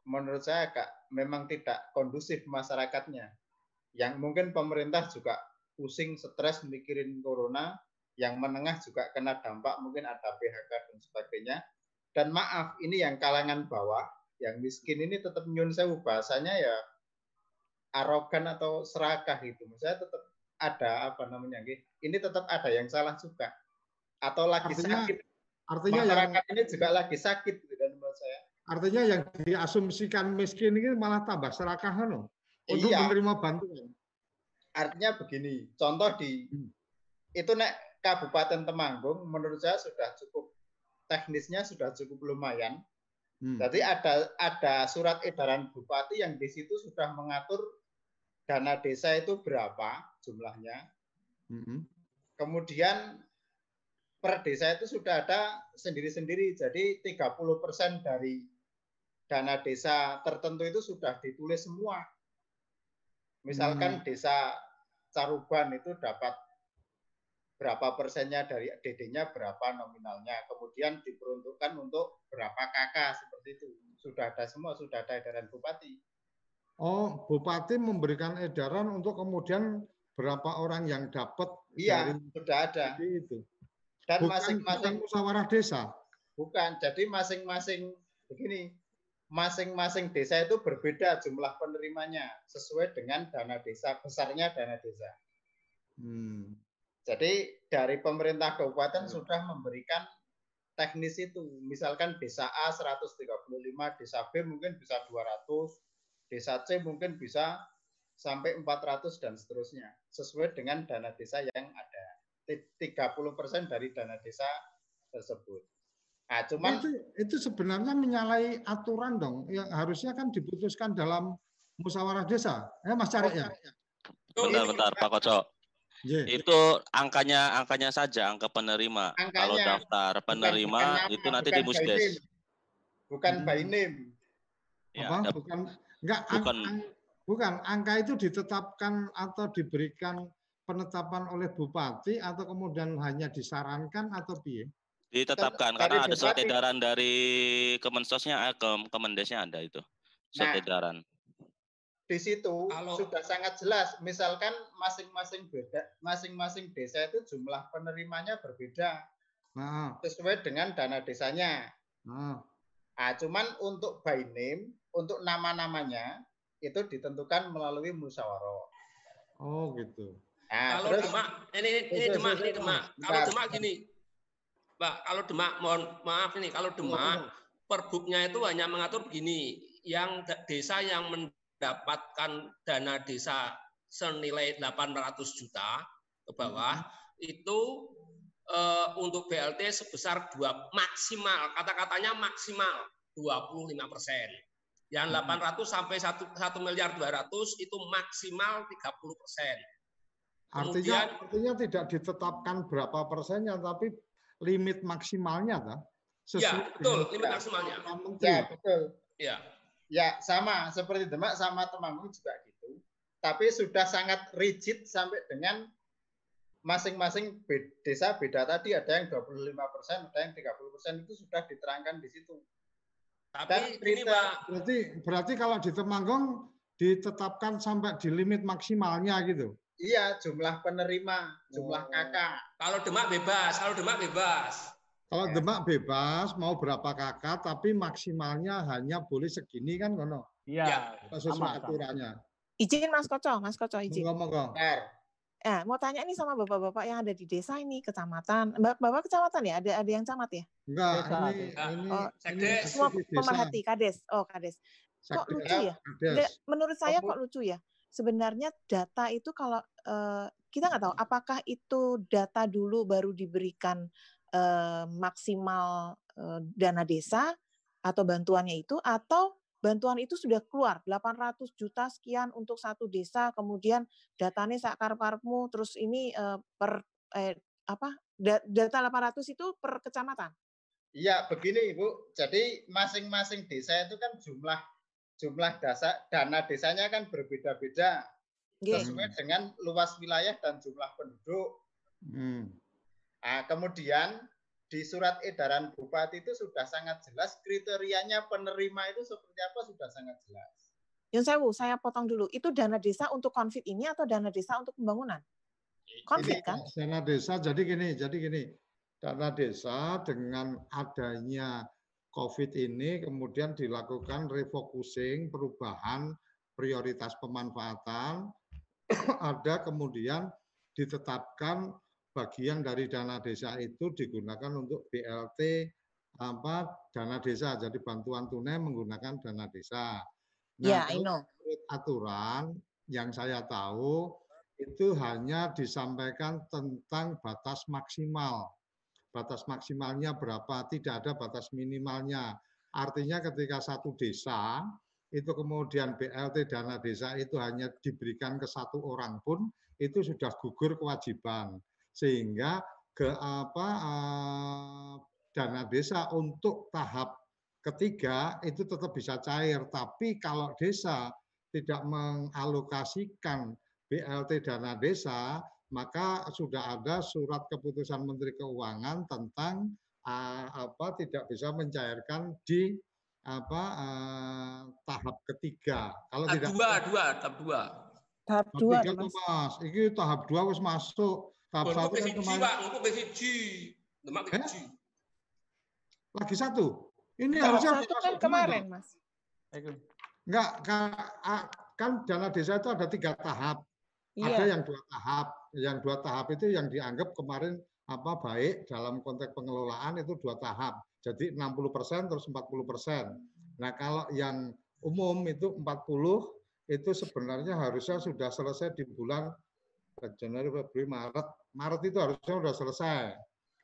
menurut saya agak memang tidak kondusif masyarakatnya yang mungkin pemerintah juga pusing stres mikirin corona yang menengah juga kena dampak mungkin ada PHK dan sebagainya. Dan maaf, ini yang kalangan bawah, yang miskin ini tetap nyun sewu bahasanya ya arogan atau serakah gitu. Saya tetap ada apa namanya ini tetap ada yang salah juga atau lagi artinya, sakit. Artinya masyarakat yang, ini juga lagi sakit gitu dan menurut saya. Artinya yang diasumsikan miskin ini malah tambah serakah no? untuk iya. menerima bantuan. Artinya begini, contoh di hmm. itu nek Kabupaten Temanggung menurut saya sudah cukup teknisnya sudah cukup lumayan. Hmm. Jadi ada ada surat edaran bupati yang di situ sudah mengatur dana desa itu berapa jumlahnya. Hmm. Kemudian per desa itu sudah ada sendiri-sendiri. Jadi 30% dari dana desa tertentu itu sudah ditulis semua. Misalkan hmm. desa Caruban itu dapat berapa persennya dari DD-nya berapa nominalnya, kemudian diperuntukkan untuk berapa kakak seperti itu. Sudah ada semua, sudah ada edaran bupati. Oh, bupati memberikan edaran untuk kemudian berapa orang yang dapat Iya, dari sudah ada. Itu. Dan masing-masing musyawarah desa. Bukan, jadi masing-masing begini, masing-masing desa itu berbeda jumlah penerimanya sesuai dengan dana desa besarnya dana desa. Hmm. Jadi dari pemerintah kabupaten sudah memberikan teknis itu. Misalkan desa A 135, desa B mungkin bisa 200, desa C mungkin bisa sampai 400 dan seterusnya. Sesuai dengan dana desa yang ada. 30% dari dana desa tersebut. Nah, cuman itu, itu sebenarnya menyalahi aturan dong. Yang harusnya kan diputuskan dalam musyawarah desa. Eh Mas Cari ya. Bentar, bentar Pak Kocok. Yeah. Itu angkanya angkanya saja angka penerima. Angkanya, Kalau daftar penerima bukan, itu nanti di Musdes. Bukan by name. Ya, Apa? Bukan Enggak, bukan. Ang, bukan, angka itu ditetapkan atau diberikan penetapan oleh bupati atau kemudian hanya disarankan atau piye? Ditetapkan karena ada surat edaran dari Kemensosnya, eh, Kemendesnya ada itu. Surat nah, edaran. Di situ Halo. sudah sangat jelas. Misalkan masing-masing beda, masing-masing desa itu jumlah penerimanya berbeda. Nah. Sesuai dengan dana desanya. Nah. nah, cuman untuk by name, untuk nama-namanya itu ditentukan melalui musyawarah. Oh, gitu. Nah, kalau terus, Demak, ini ini Demak, ini Demak. Kalau Demak gini, Mbak, kalau Demak, mohon maaf ini, kalau Demak, perbuknya itu hanya mengatur begini, yang desa yang mendapatkan dana desa senilai 800 juta ke bawah, hmm. itu uh, untuk BLT sebesar dua maksimal, kata-katanya maksimal 25 persen. Yang 800 hmm. sampai 1, 1 miliar 200 itu maksimal 30 persen. Artinya, artinya tidak ditetapkan berapa persennya, tapi limit maksimalnya, tak? Ya, betul, limit maksimalnya. Ya, betul. Ya. Ya, sama seperti Demak sama Temanggung juga gitu. Tapi sudah sangat rigid sampai dengan masing-masing desa beda tadi ada yang 25 persen, ada yang 30 persen itu sudah diterangkan di situ. Tapi Dan ini Pak. Berarti berarti kalau di Temanggung ditetapkan sampai di limit maksimalnya gitu. Iya, jumlah penerima, jumlah oh. kakak. Kalau Demak bebas, kalau Demak bebas. Kalau ya. Demak bebas, mau berapa kakak, tapi maksimalnya hanya boleh segini kan, kono? Iya. Sesuai aturannya. Izin Mas Koco, Mas Koco izin. Ngomong, ngomong. Eh, mau tanya nih sama bapak-bapak yang ada di desa ini, kecamatan. Bapak kecamatan ya? Ada ada yang camat ya? Enggak, desa, ini, ini, oh, ini semua pemerhati, kades. Oh, kades. Kok lucu ya? Menurut saya kok lucu ya? sebenarnya data itu kalau uh, kita nggak tahu apakah itu data dulu baru diberikan uh, maksimal uh, dana desa atau bantuannya itu atau bantuan itu sudah keluar 800 juta sekian untuk satu desa kemudian datanya sakar karepmu terus ini uh, per eh, apa data 800 itu per kecamatan Iya, begini Ibu. Jadi masing-masing desa itu kan jumlah jumlah dasa, dana desanya kan berbeda-beda yeah. sesuai dengan luas wilayah dan jumlah penduduk. Hmm. Nah, kemudian di surat edaran bupati itu sudah sangat jelas kriterianya penerima itu seperti apa sudah sangat jelas. Yang saya saya potong dulu. Itu dana desa untuk konflik ini atau dana desa untuk pembangunan? Konflik kan? Dana desa jadi gini, jadi gini. Dana desa dengan adanya COVID ini kemudian dilakukan refocusing, perubahan prioritas pemanfaatan, (clears throat) ada kemudian ditetapkan bagian dari dana desa itu digunakan untuk BLT apa dana desa jadi bantuan tunai menggunakan dana desa. Nah, yeah, I know. aturan yang saya tahu itu hanya disampaikan tentang batas maksimal batas maksimalnya berapa, tidak ada batas minimalnya. Artinya ketika satu desa itu kemudian BLT dana desa itu hanya diberikan ke satu orang pun itu sudah gugur kewajiban sehingga ke apa eh, dana desa untuk tahap ketiga itu tetap bisa cair tapi kalau desa tidak mengalokasikan BLT dana desa maka sudah ada surat keputusan Menteri Keuangan tentang uh, apa tidak bisa mencairkan di apa uh, tahap ketiga. Kalau tahap tidak dua, dua, tahap dua. Tahap dua, tiga mas. mas. Ini tahap dua harus masuk. Kan kemarin. Pak, untuk besi Demak eh? Lagi satu. Ini tahap harusnya satu kan kemarin, Mas. Enggak, kan, kan dana desa itu ada tiga tahap. Iya. Ada yang dua tahap. Yang dua tahap itu yang dianggap kemarin apa baik dalam konteks pengelolaan itu dua tahap. Jadi 60 persen terus 40 persen. Nah kalau yang umum itu 40 itu sebenarnya harusnya sudah selesai di bulan Januari, Februari, Maret. Maret itu harusnya sudah selesai.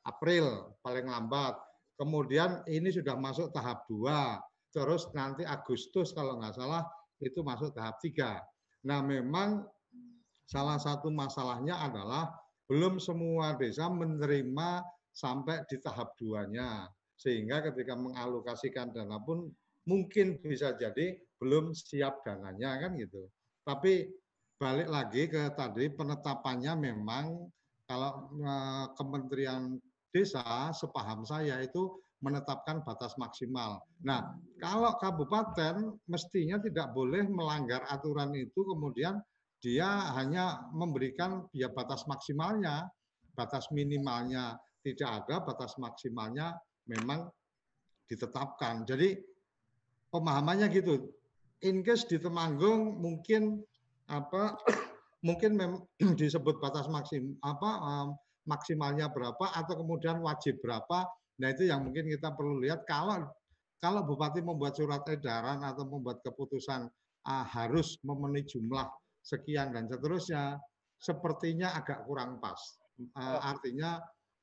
April paling lambat. Kemudian ini sudah masuk tahap dua. Terus nanti Agustus kalau nggak salah itu masuk tahap tiga. Nah memang Salah satu masalahnya adalah belum semua desa menerima sampai di tahap duanya. Sehingga ketika mengalokasikan dana pun mungkin bisa jadi belum siap dananya kan gitu. Tapi balik lagi ke tadi penetapannya memang kalau eh, Kementerian Desa sepaham saya itu menetapkan batas maksimal. Nah, kalau kabupaten mestinya tidak boleh melanggar aturan itu kemudian dia hanya memberikan ya batas maksimalnya, batas minimalnya tidak ada, batas maksimalnya memang ditetapkan. Jadi pemahamannya gitu. In case di Temanggung mungkin apa mungkin mem, (clears throat) disebut batas maksim apa um, maksimalnya berapa atau kemudian wajib berapa. Nah, itu yang mungkin kita perlu lihat kalau kalau bupati membuat surat edaran atau membuat keputusan uh, harus memenuhi jumlah sekian dan seterusnya sepertinya agak kurang pas. Uh, artinya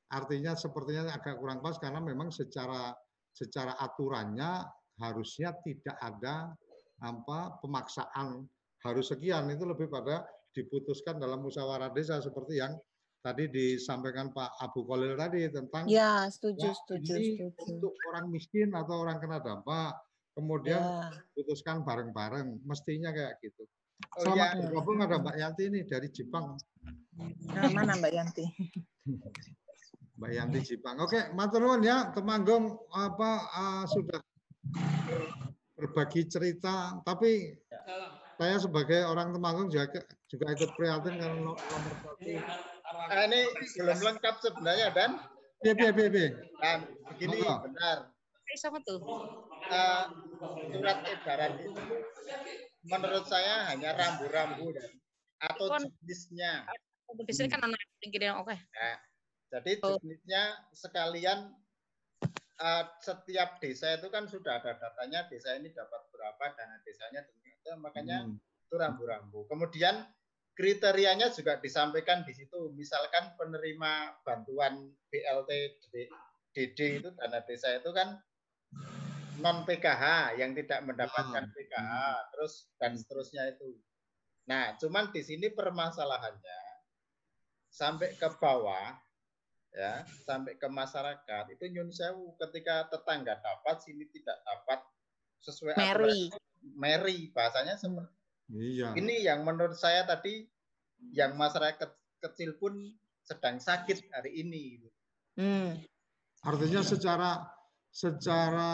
artinya sepertinya agak kurang pas karena memang secara secara aturannya harusnya tidak ada apa pemaksaan harus sekian itu lebih pada diputuskan dalam musyawarah desa seperti yang tadi disampaikan Pak Abu Kolil tadi tentang ya setuju ya, setuju ini setuju untuk orang miskin atau orang kena dampak kemudian ya. putuskan bareng-bareng mestinya kayak gitu. Oh, Selamat ya. bergabung ada Mbak Yanti ini dari Jepang. Nah, mana Mbak Yanti Mbak Yanti Jepang. Oke, matur nuwun ya, Temanggung apa uh, sudah berbagi cerita, tapi saya sebagai orang Temanggung juga juga ikut prihatin kan nomor satu. Ah, ini belum lengkap sebenarnya dan piye piye piye. dan begini Monggo. benar Sama tuh. Eh, surat edaran itu menurut saya hanya rambu-rambu dan atau jenisnya. Di sini kan anak yang oke. Nah, jadi Oh. jenisnya sekalian eh, setiap desa itu kan sudah ada datanya desa ini dapat berapa dana desanya ternyata makanya Hmm. itu rambu-rambu. Kemudian kriterianya juga disampaikan di situ. Misalkan penerima bantuan BLT DD itu dana desa itu kan non PKH yang tidak mendapatkan Ah. PKH terus dan seterusnya itu. Nah, cuman di sini permasalahannya sampai ke bawah ya, sampai ke masyarakat itu nyun sewu ketika tetangga dapat sini tidak dapat sesuai Mary aturan Mary bahasanya seperti Iya. ini yang menurut saya tadi yang masyarakat kecil pun sedang sakit hari ini. hmm. Artinya secara secara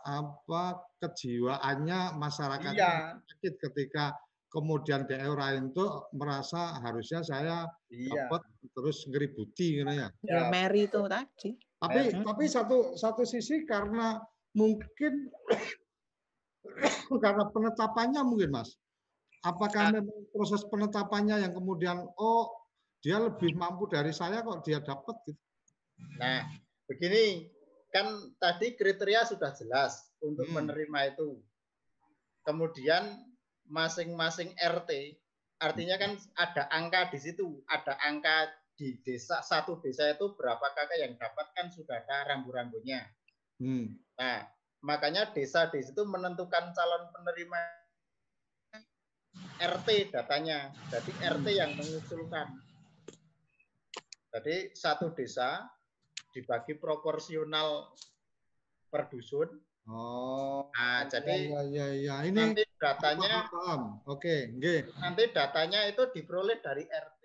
apa kejiwaannya masyarakat Iya. sakit ketika kemudian daerah itu merasa harusnya saya Iya. dapat terus ngeributi gitu ya. ya Ya. Mary itu tadi Tapi Hmm. tapi satu satu sisi karena mungkin (coughs) karena penetapannya mungkin Mas. Apakah memang proses penetapannya yang kemudian oh dia lebih mampu dari saya kok dia dapat gitu. Nah, begini kan tadi kriteria sudah jelas untuk Hmm. menerima itu. Kemudian masing-masing RT artinya kan ada angka di situ, ada angka di desa satu desa itu berapa kakak yang dapat kan sudah ada rambu-rambunya. Hmm. Nah, makanya desa di situ menentukan calon penerima RT datanya. Jadi RT yang mengusulkan. Jadi satu desa dibagi proporsional per dusun. Oh. Nah, jadi ya ya ya ini nanti datanya paham. Oke, nggih. nanti datanya itu diperoleh dari RT.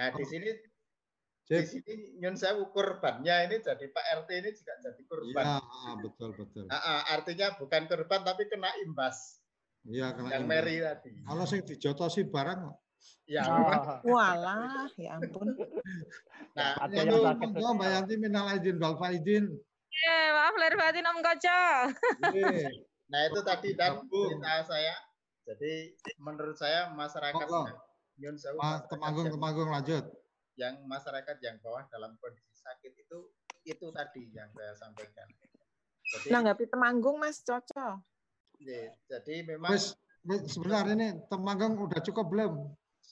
Nah, di Oh. Sini di sini nyun saya korbannya ini jadi Pak RT ini juga jadi korban. Iya, ah, betul betul. Ah, ah, artinya bukan korban tapi kena imbas Iya kena yang imbas. Mary tadi. Kalau sing dijotosi barang Ya, walah ya ampun nah Ada itu yang sakit. monggo Mbak Yanti minal aidin wal faidin. Eh, maaf lahir batin Om Kaca. Nggih. Nah itu tadi dan cerita saya. Jadi menurut saya masyarakat Monggo. Temanggung Temanggung lanjut. Yang masyarakat yang bawah dalam kondisi sakit itu itu tadi yang saya sampaikan. Jadi, nanggapi temanggung mas cocok ya, jadi memang wes, sebentar ini Temanggung udah cukup belum?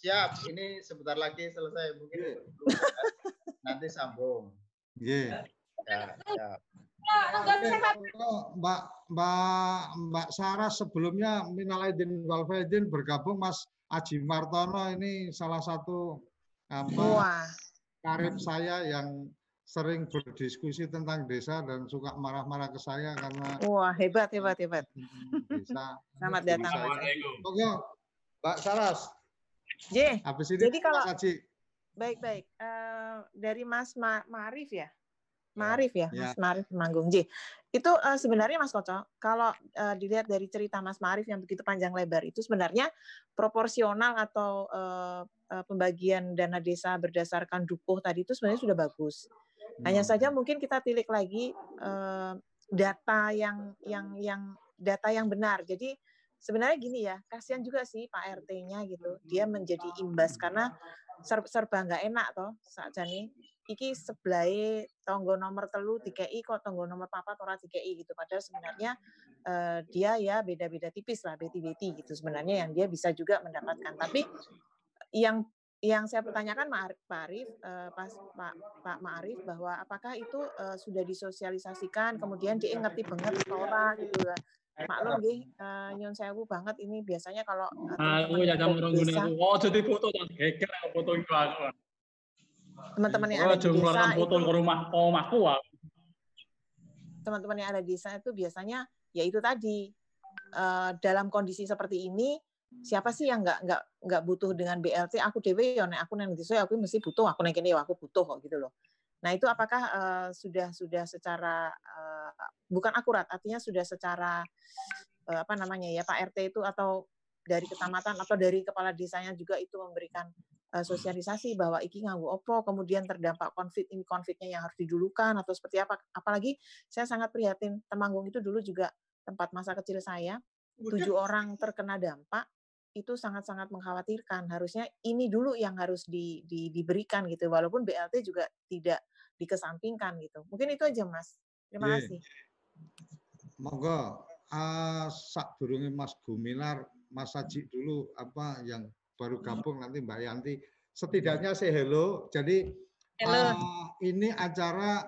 siap. Ini sebentar lagi selesai mungkin Iya. belum ya. nanti sambung. Nggih. Ya, ya. Monggo, Mbak Mbak Mbak Sarah sebelumnya minal aidin wal bergabung Mas Aji Martono ini salah satu apa wah karib saya yang sering berdiskusi tentang desa dan suka marah-marah ke saya karena Wah, hebat, hebat, hebat. desa. (laughs) Selamat datang. Monggo, Mbak Saras. J, Habis ini Jadi kalau- baik-baik. Eh, dari Mas Ma Marif ya? Marif ya, Ya. Mas Marif Manggung J. Itu eh, sebenarnya Mas Koco, kalau eh, dilihat dari cerita Mas Marif yang begitu panjang lebar itu sebenarnya proporsional atau eh, eh, pembagian dana desa berdasarkan dukuh tadi itu sebenarnya sudah bagus. Hanya Hmm. saja mungkin kita tilik lagi eh, data yang yang yang data yang benar. Jadi sebenarnya gini ya, kasihan juga sih Pak RT-nya gitu. Dia menjadi imbas karena ser- serba nggak enak toh saat jane iki sebelai tonggo nomor telu DKI kok tonggo nomor papat ora DKI gitu padahal sebenarnya eh, dia ya beda-beda tipis lah beti-beti gitu sebenarnya yang dia bisa juga mendapatkan tapi yang yang saya pertanyakan Pak Arif, Pak Arif eh, pas Pak Pak Ma'arif bahwa apakah itu eh, sudah disosialisasikan kemudian dia ngerti banget atau ora gitu lah. Maklum nggih eh, nyun sewu banget ini biasanya kalau Aku ya jam orang guna. Oh, jadi foto yang geger foto itu aku. Teman-teman yang ada di desa foto itu ke rumah aku. teman-teman yang ada di desa itu biasanya ya itu tadi eh, dalam kondisi seperti ini siapa sih yang nggak nggak nggak butuh dengan BLT aku dewe ya nek aku nang desa ya aku mesti butuh aku neng kene ya aku butuh kok gitu loh nah itu apakah eh, sudah sudah secara eh, bukan akurat artinya sudah secara eh, apa namanya ya Pak RT itu atau dari kecamatan atau dari kepala desanya juga itu memberikan eh, sosialisasi bahwa iki nganggu opo kemudian terdampak konflik ini konfliknya yang harus didulukan atau seperti apa. Apalagi saya sangat prihatin Temanggung itu dulu juga tempat masa kecil saya tujuh orang terkena dampak itu sangat-sangat mengkhawatirkan. Harusnya ini dulu yang harus di, di- diberikan gitu walaupun BLT juga tidak dikesampingkan gitu. Mungkin itu aja mas. Terima Iya. kasih. Monggo, uh, sak durunge Mas Gumilar, Mas Haji dulu apa yang baru gabung nanti Mbak Yanti. Setidaknya say hello. Jadi Halo. uh, ini acara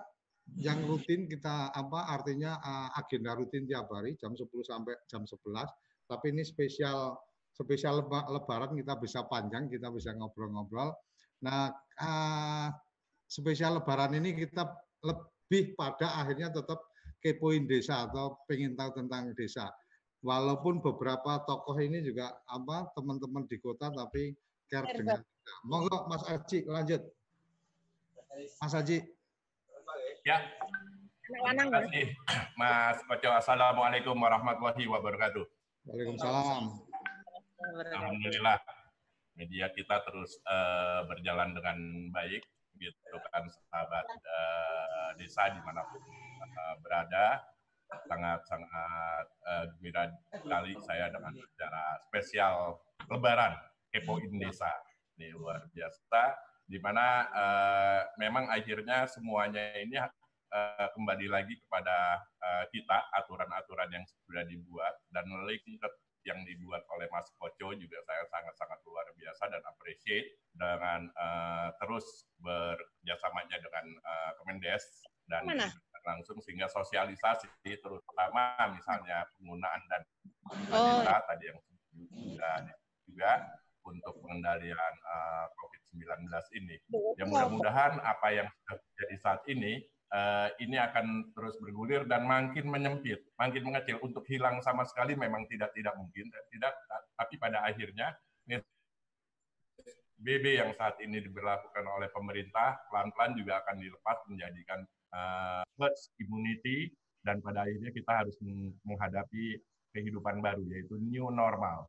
yang rutin kita apa artinya uh, agenda rutin tiap hari jam 10 sampai jam 11. Tapi ini spesial spesial leba- lebaran kita bisa panjang, kita bisa ngobrol-ngobrol. Nah, uh, spesial lebaran ini kita lebih pada akhirnya tetap kepoin desa atau pengen tahu tentang desa. Walaupun beberapa tokoh ini juga apa teman-teman di kota tapi care Care dengan desa. Monggo Mas Aji lanjut. Mas Aji. Ya, Anak lanang terima kasih Mas Koco. Assalamualaikum warahmatullahi wabarakatuh. Waalaikumsalam. Alhamdulillah media kita terus eh, berjalan dengan baik gitu kan sahabat eh, desa di mana pun eh, berada sangat sangat eh, gembira sekali saya dengan acara spesial Lebaran kepoin desa ini luar biasa di mana eh, memang akhirnya semuanya ini eh, kembali lagi kepada eh, kita aturan-aturan yang sudah dibuat dan link yang dibuat oleh Mas Koco juga saya sangat-sangat luar biasa dan appreciate dengan eh, terus bekerjasamanya dengan eh, Kemendes dan Mana? Langsung sehingga sosialisasi terutama misalnya penggunaan dan Oh. tadi yang juga juga untuk pengendalian eh, COVID-19 ini. Ya mudah-mudahan apa yang sudah terjadi saat ini eh, ini akan terus bergulir dan makin menyempit, makin mengecil. Untuk hilang sama sekali memang tidak tidak mungkin, tidak. Tapi pada akhirnya BB yang saat ini diberlakukan oleh pemerintah pelan-pelan juga akan dilepas menjadikan eh, herd immunity dan pada akhirnya kita harus meng- menghadapi kehidupan baru yaitu new normal.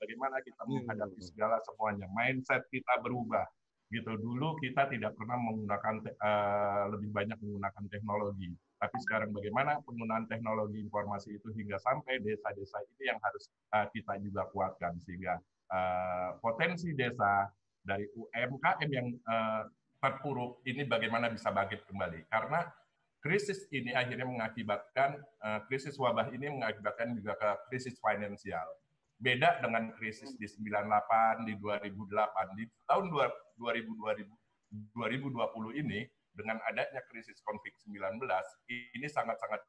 Bagaimana kita New menghadapi segala semuanya, mindset kita berubah. Gitu dulu kita tidak pernah menggunakan eh, lebih banyak menggunakan teknologi, tapi sekarang bagaimana penggunaan teknologi informasi itu hingga sampai desa-desa ini yang harus eh, kita juga kuatkan sehingga eh, potensi desa dari UMKM yang eh, terpuruk ini bagaimana bisa bangkit kembali karena krisis ini akhirnya mengakibatkan eh, krisis wabah ini mengakibatkan juga ke krisis finansial. Beda dengan krisis di 98, di 2008, di tahun 2000, 2020 ini dengan adanya krisis COVID-19 ini sangat-sangat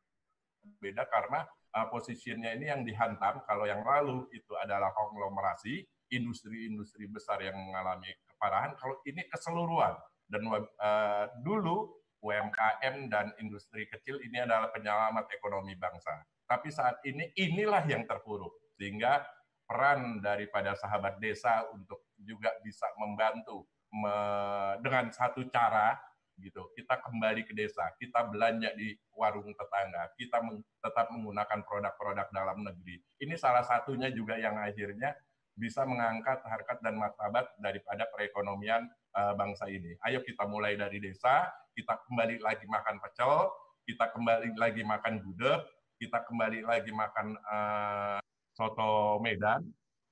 beda karena uh, posisinya ini yang dihantam kalau yang lalu itu adalah konglomerasi industri-industri besar yang mengalami keparahan kalau ini keseluruhan dan uh, dulu UMKM dan industri kecil ini adalah penyelamat ekonomi bangsa. Tapi saat ini inilah yang terpuruk sehingga peran daripada sahabat desa untuk juga bisa membantu me, dengan satu cara gitu. Kita kembali ke desa, kita belanja di warung tetangga, kita meng, tetap menggunakan produk-produk dalam negeri. Ini salah satunya juga yang akhirnya bisa mengangkat harkat dan martabat daripada perekonomian uh, bangsa ini. Ayo kita mulai dari desa, kita kembali lagi makan pecel, kita kembali lagi makan gudeg, kita kembali lagi makan uh, soto Medan,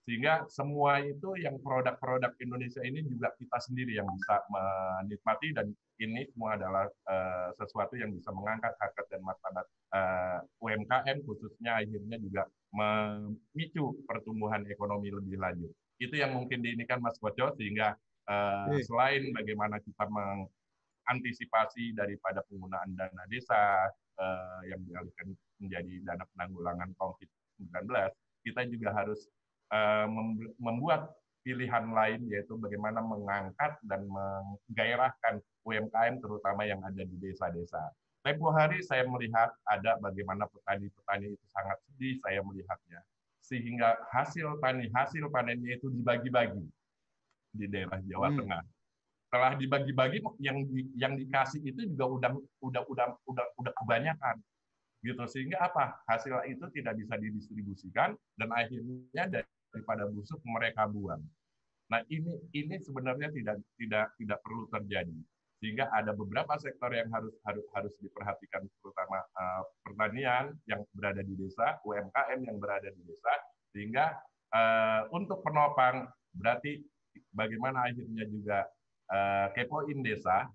sehingga semua itu yang produk-produk Indonesia ini juga kita sendiri yang bisa menikmati dan ini semua adalah uh, sesuatu yang bisa mengangkat harkat dan martabat uh, UMKM khususnya akhirnya juga memicu pertumbuhan ekonomi lebih lanjut. Itu yang mungkin diinikan Mas Koco sehingga uh, selain bagaimana kita mengantisipasi daripada penggunaan dana desa uh, yang dialihkan menjadi dana penanggulangan COVID-19, kita juga harus uh, membuat pilihan lain yaitu bagaimana mengangkat dan menggairahkan UMKM terutama yang ada di desa-desa. Tempo hari saya melihat ada bagaimana petani-petani itu sangat sedih saya melihatnya. Sehingga hasil tani, hasil panennya itu dibagi-bagi di daerah Jawa hmm. Tengah. Setelah dibagi-bagi yang di, yang dikasih itu juga udah udah udah udah udah kebanyakan gitu sehingga apa hasil itu tidak bisa didistribusikan dan akhirnya daripada busuk mereka buang. Nah ini ini sebenarnya tidak tidak tidak perlu terjadi sehingga ada beberapa sektor yang harus harus harus diperhatikan terutama uh, pertanian yang berada di desa, UMKM yang berada di desa sehingga uh, untuk penopang berarti bagaimana akhirnya juga uh, kepoin desa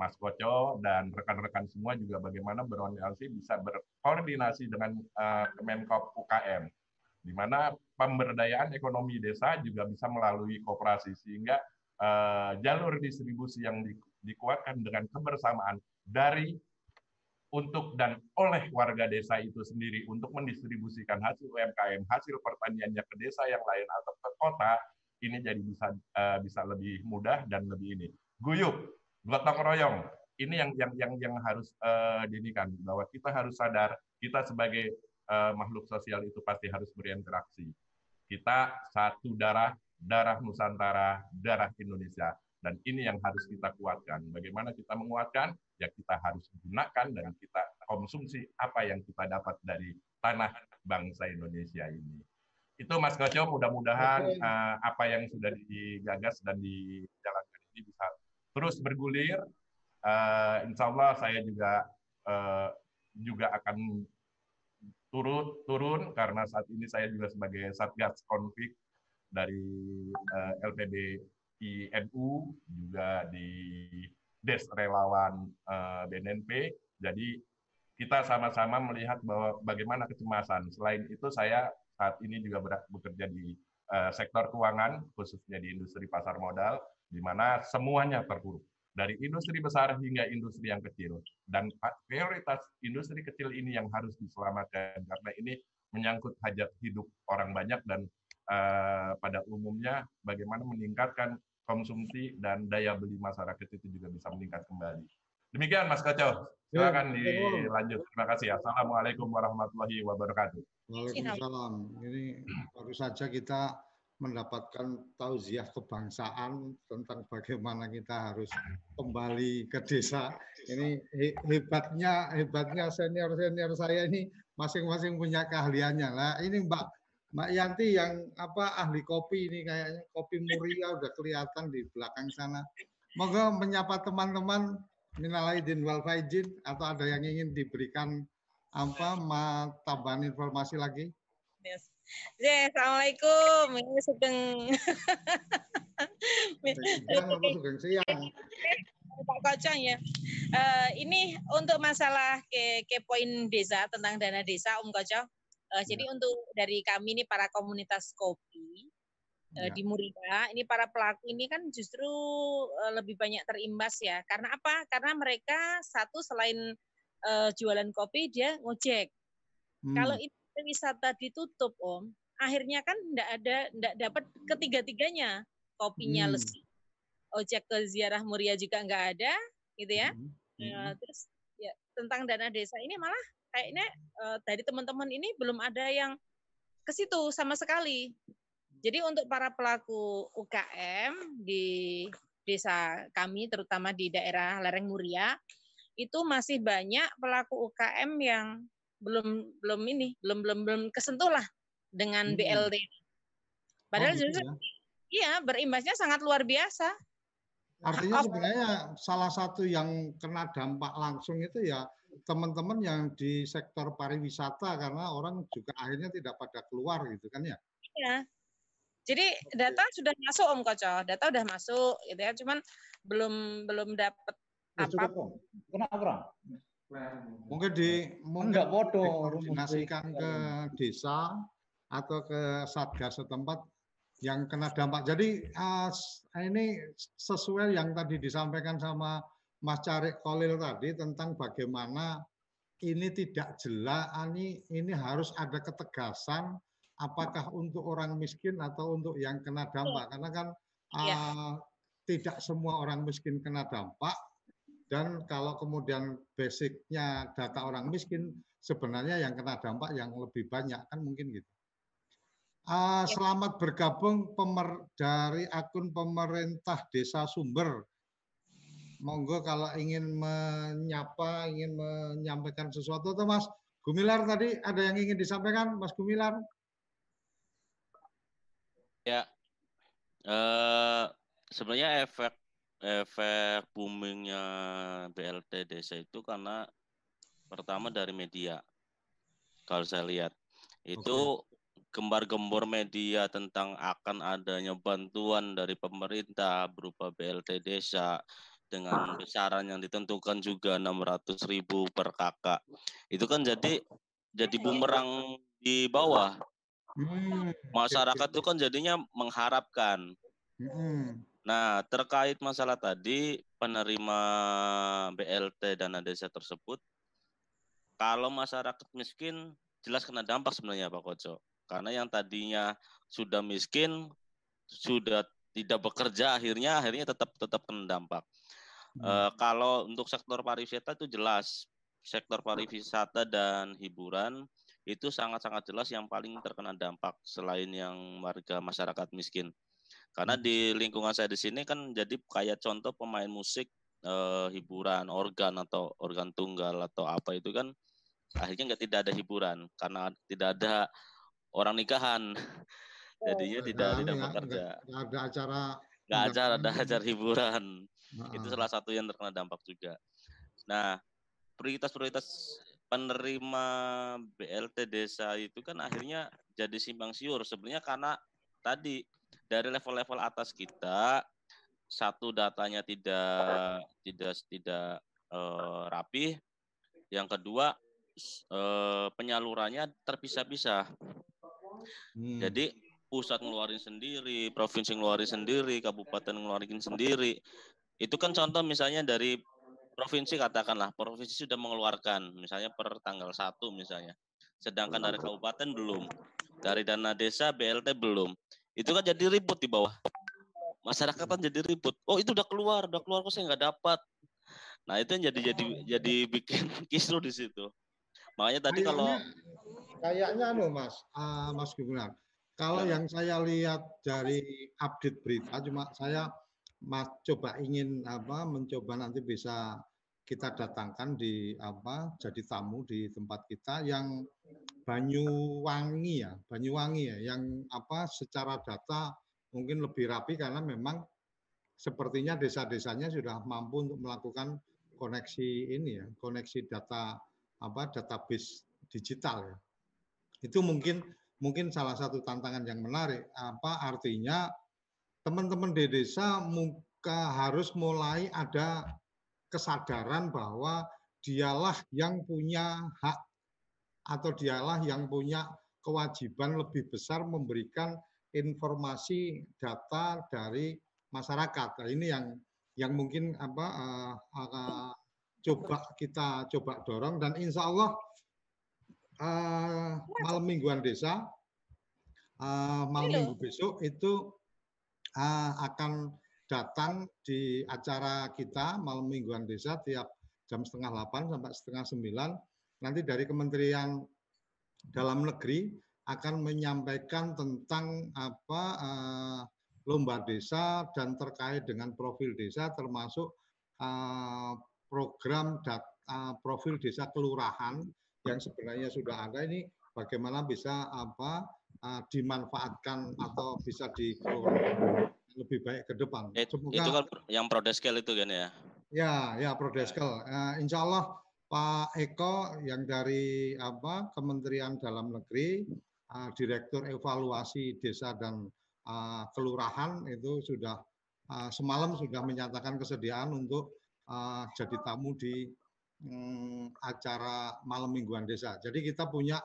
Mas Koco dan rekan-rekan semua juga bagaimana berorganisasi bisa berkoordinasi dengan uh, Kemenkop UKM di mana pemberdayaan ekonomi desa juga bisa melalui kooperasi sehingga uh, jalur distribusi yang di, dikuatkan dengan kebersamaan dari untuk dan oleh warga desa itu sendiri untuk mendistribusikan hasil UMKM, hasil pertaniannya ke desa yang lain atau ke kota, ini jadi bisa uh, bisa lebih mudah dan lebih ini. Guyup, gotong royong, ini yang yang yang yang harus uh, dinikan bahwa kita harus sadar kita sebagai uh, makhluk sosial itu pasti harus berinteraksi. Kita satu darah, darah Nusantara, darah Indonesia dan ini yang harus kita kuatkan. Bagaimana kita menguatkan? Ya kita harus gunakan dan kita konsumsi apa yang kita dapat dari tanah bangsa Indonesia ini. Itu Mas Koco, mudah-mudahan uh, apa yang sudah digagas dan dijalankan ini bisa terus bergulir. Uh, insya Allah saya juga uh, juga akan turut turun karena saat ini saya juga sebagai satgas konflik dari uh, LPB INU juga di Des Relawan uh, eh, BNNP. Jadi kita sama-sama melihat bahwa bagaimana kecemasan. Selain itu saya saat ini juga bekerja di uh, sektor keuangan khususnya di industri pasar modal di mana semuanya terpuruk. Dari industri besar hingga industri yang kecil. Dan prioritas industri kecil ini yang harus diselamatkan. Karena ini menyangkut hajat hidup orang banyak dan uh, pada umumnya bagaimana meningkatkan konsumsi dan daya beli masyarakat itu juga bisa meningkat kembali. Demikian Mas Kacau. Silakan dilanjut. Terima kasih. Assalamualaikum warahmatullahi wabarakatuh. Waalaikumsalam. Ini baru saja kita mendapatkan tauziah kebangsaan tentang bagaimana kita harus kembali ke desa. Ini hebatnya hebatnya senior senior saya ini masing-masing punya keahliannya. Lah ini Mbak Mbak Yanti yang apa ahli kopi ini kayaknya kopi Muria udah kelihatan di belakang sana. Moga menyapa teman-teman minal aidin wal faizin atau ada yang ingin diberikan apa ma tambahan informasi lagi? Yes. Ya, Assalamualaikum. Ini sedang sedang siang. Pak Kocang ya. Uh, ini untuk masalah ke, ke poin desa tentang dana desa Om Kocang. Uh, ya. Jadi untuk dari kami ini para komunitas kopi uh, di Murida, ini para pelaku ini kan justru uh, lebih banyak terimbas ya. Karena apa? Karena mereka satu selain uh, jualan kopi dia ngojek. Hmm. Kalau itu wisata ditutup Om, akhirnya kan tidak ada tidak dapat ketiga-tiganya kopinya hmm. lesi. Ojek ke ziarah Muria juga nggak ada, gitu ya. Hmm. Ya, terus ya tentang dana desa ini malah kayaknya uh, dari teman-teman ini belum ada yang ke situ sama sekali. Jadi untuk para pelaku UKM di desa kami, terutama di daerah lereng Muria, itu masih banyak pelaku UKM yang belum belum ini belum belum belum kesentuh lah dengan hmm. BLT. Padahal oh, gitu justru ya? iya berimbasnya sangat luar biasa. Artinya sebenarnya salah satu yang kena dampak langsung itu ya teman-teman yang di sektor pariwisata karena orang juga akhirnya tidak pada keluar gitu kan ya? Iya. Jadi data sudah masuk Om Koco, data sudah masuk gitu ya, cuman belum belum dapat apa. Kenapa? Mungkin di mungkin koordinasikan ke desa atau ke satgas setempat yang kena dampak. Jadi uh, ini sesuai yang tadi disampaikan sama Mas Carik Kolil tadi tentang bagaimana ini tidak jelas, ini ini harus ada ketegasan apakah untuk orang miskin atau untuk yang kena dampak karena kan uh, tidak semua orang miskin kena dampak dan kalau kemudian basicnya data orang miskin sebenarnya yang kena dampak yang lebih banyak kan mungkin gitu. Uh, selamat bergabung pemer, dari akun pemerintah Desa Sumber. Monggo kalau ingin menyapa, ingin menyampaikan sesuatu, tuh Mas Gumilar tadi ada yang ingin disampaikan, Mas Gumilar? Ya, uh, sebenarnya efek efek boomingnya BLT desa itu karena pertama dari media. Kalau saya lihat itu gembar-gembor media tentang akan adanya bantuan dari pemerintah berupa BLT desa dengan besaran yang ditentukan juga 600 ribu per kakak. Itu kan jadi jadi bumerang di bawah. Hmm, Masyarakat itu kan jadinya mengharapkan. Hmm. Nah, terkait masalah tadi penerima BLT dana desa tersebut, kalau masyarakat miskin jelas kena dampak sebenarnya Pak Koco. Karena yang tadinya sudah miskin, sudah tidak bekerja akhirnya akhirnya tetap tetap kena dampak. Hmm. E, kalau untuk sektor pariwisata itu jelas sektor pariwisata dan hiburan itu sangat-sangat jelas yang paling terkena dampak selain yang warga masyarakat miskin. Karena hmm. di lingkungan saya di sini kan jadi kayak contoh pemain musik, e, hiburan, organ atau organ tunggal atau apa itu kan akhirnya nggak tidak ada hiburan karena tidak ada orang nikahan. (laughs) Oh. Jadinya tidak nah, tidak bekerja. Nggak ada acara. Nggak acara ada acara hiburan. Nah. Itu salah satu yang terkena dampak juga. Nah, prioritas-prioritas penerima BLT desa itu kan akhirnya jadi simpang siur sebenarnya karena tadi dari level-level atas kita satu datanya tidak tidak tidak uh, rapi yang kedua uh, penyalurannya terpisah-pisah Hmm. Jadi pusat ngeluarin sendiri, provinsi ngeluarin sendiri, kabupaten ngeluarin sendiri. Itu kan contoh misalnya dari provinsi katakanlah provinsi sudah mengeluarkan misalnya per tanggal 1 misalnya. Sedangkan dari kabupaten belum. Dari dana desa BLT belum. Itu kan jadi ribut di bawah. Masyarakat kan jadi ribut. Oh itu udah keluar, udah keluar kok saya nggak dapat. Nah itu yang jadi jadi jadi bikin (laughs) kisru di situ. Makanya tadi kalau kayaknya anu Mas, uh, Mas Gubernur. Kalau yang saya lihat dari update berita, cuma saya coba ingin apa mencoba nanti bisa kita datangkan di apa jadi tamu di tempat kita yang Banyuwangi ya, Banyuwangi ya, yang apa secara data mungkin lebih rapi karena memang sepertinya desa-desanya sudah mampu untuk melakukan koneksi ini ya, koneksi data apa database digital ya. Itu mungkin mungkin salah satu tantangan yang menarik. Apa artinya teman-teman di desa muka harus mulai ada kesadaran bahwa dialah yang punya hak atau dialah yang punya kewajiban lebih besar memberikan informasi data dari masyarakat. Nah, ini yang yang mungkin apa uh, uh, coba kita coba dorong dan insya Allah uh, malam mingguan desa uh, malam minggu besok itu akan datang di acara kita malam mingguan desa tiap jam setengah 8 sampai setengah 9 nanti dari Kementerian Dalam Negeri akan menyampaikan tentang apa uh, lomba desa dan terkait dengan profil desa termasuk uh, program dat, uh, profil desa kelurahan yang sebenarnya sudah ada. Ini bagaimana bisa apa uh, dimanfaatkan atau bisa dikelola lebih baik ke depan. Semoga, itu kan yang prodeskel itu kan ya? Ya, ya prodeskel. Uh, insya Allah Pak Eko yang dari apa Kementerian Dalam Negeri, uh, Direktur Evaluasi Desa dan uh, Kelurahan itu sudah uh, semalam sudah menyatakan kesediaan untuk uh, jadi tamu di um, acara malam mingguan desa. Jadi kita punya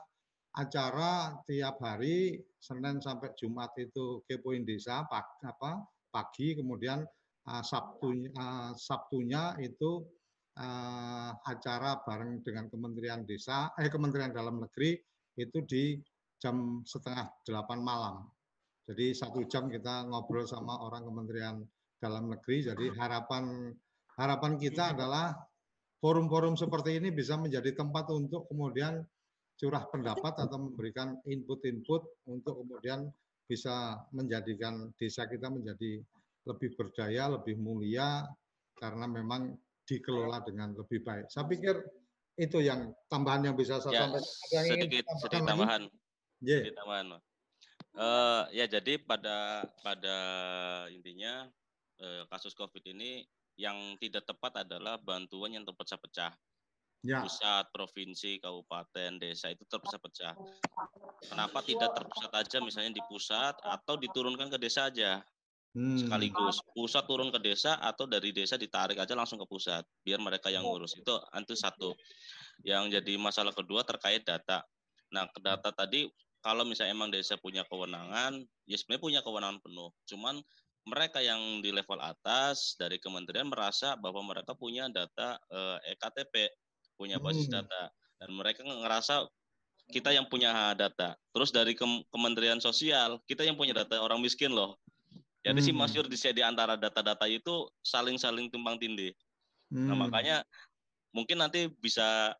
acara tiap hari Senin sampai Jumat itu kepoin desa pagi, apa pagi kemudian uh, Sabtu uh, Sabtunya itu uh, acara bareng dengan Kementerian Desa eh Kementerian Dalam Negeri itu di jam setengah delapan malam. Jadi satu jam kita ngobrol sama orang Kementerian Dalam Negeri. Jadi harapan harapan kita adalah forum-forum seperti ini bisa menjadi tempat untuk kemudian curah pendapat atau memberikan input-input untuk kemudian bisa menjadikan desa kita menjadi lebih berdaya, lebih mulia karena memang dikelola dengan lebih baik. Saya pikir itu yang tambahan yang bisa saya ya, sampaikan. sedikit, sedikit tambahan. Yeah. Sedikit tambahan. Uh, ya jadi pada pada intinya uh, kasus COVID ini yang tidak tepat adalah bantuan yang terpecah-pecah ya. pusat, provinsi, kabupaten, desa itu terpecah-pecah. Kenapa tidak terpusat aja misalnya di pusat atau diturunkan ke desa aja? Hmm. Sekaligus pusat turun ke desa atau dari desa ditarik aja langsung ke pusat biar mereka yang ngurus. Itu itu satu. Yang jadi masalah kedua terkait data. Nah, ke data tadi kalau misalnya emang desa punya kewenangan, ya sebenarnya punya kewenangan penuh. Cuman mereka yang di level atas dari kementerian merasa bahwa mereka punya data eh, EKTP punya basis hmm. data dan mereka ngerasa kita yang punya data. Terus dari Kementerian Sosial kita yang punya data orang miskin loh. Jadi hmm. si Masyur di di antara data-data itu saling-saling tumpang tindih. Nah, hmm. Nah makanya mungkin nanti bisa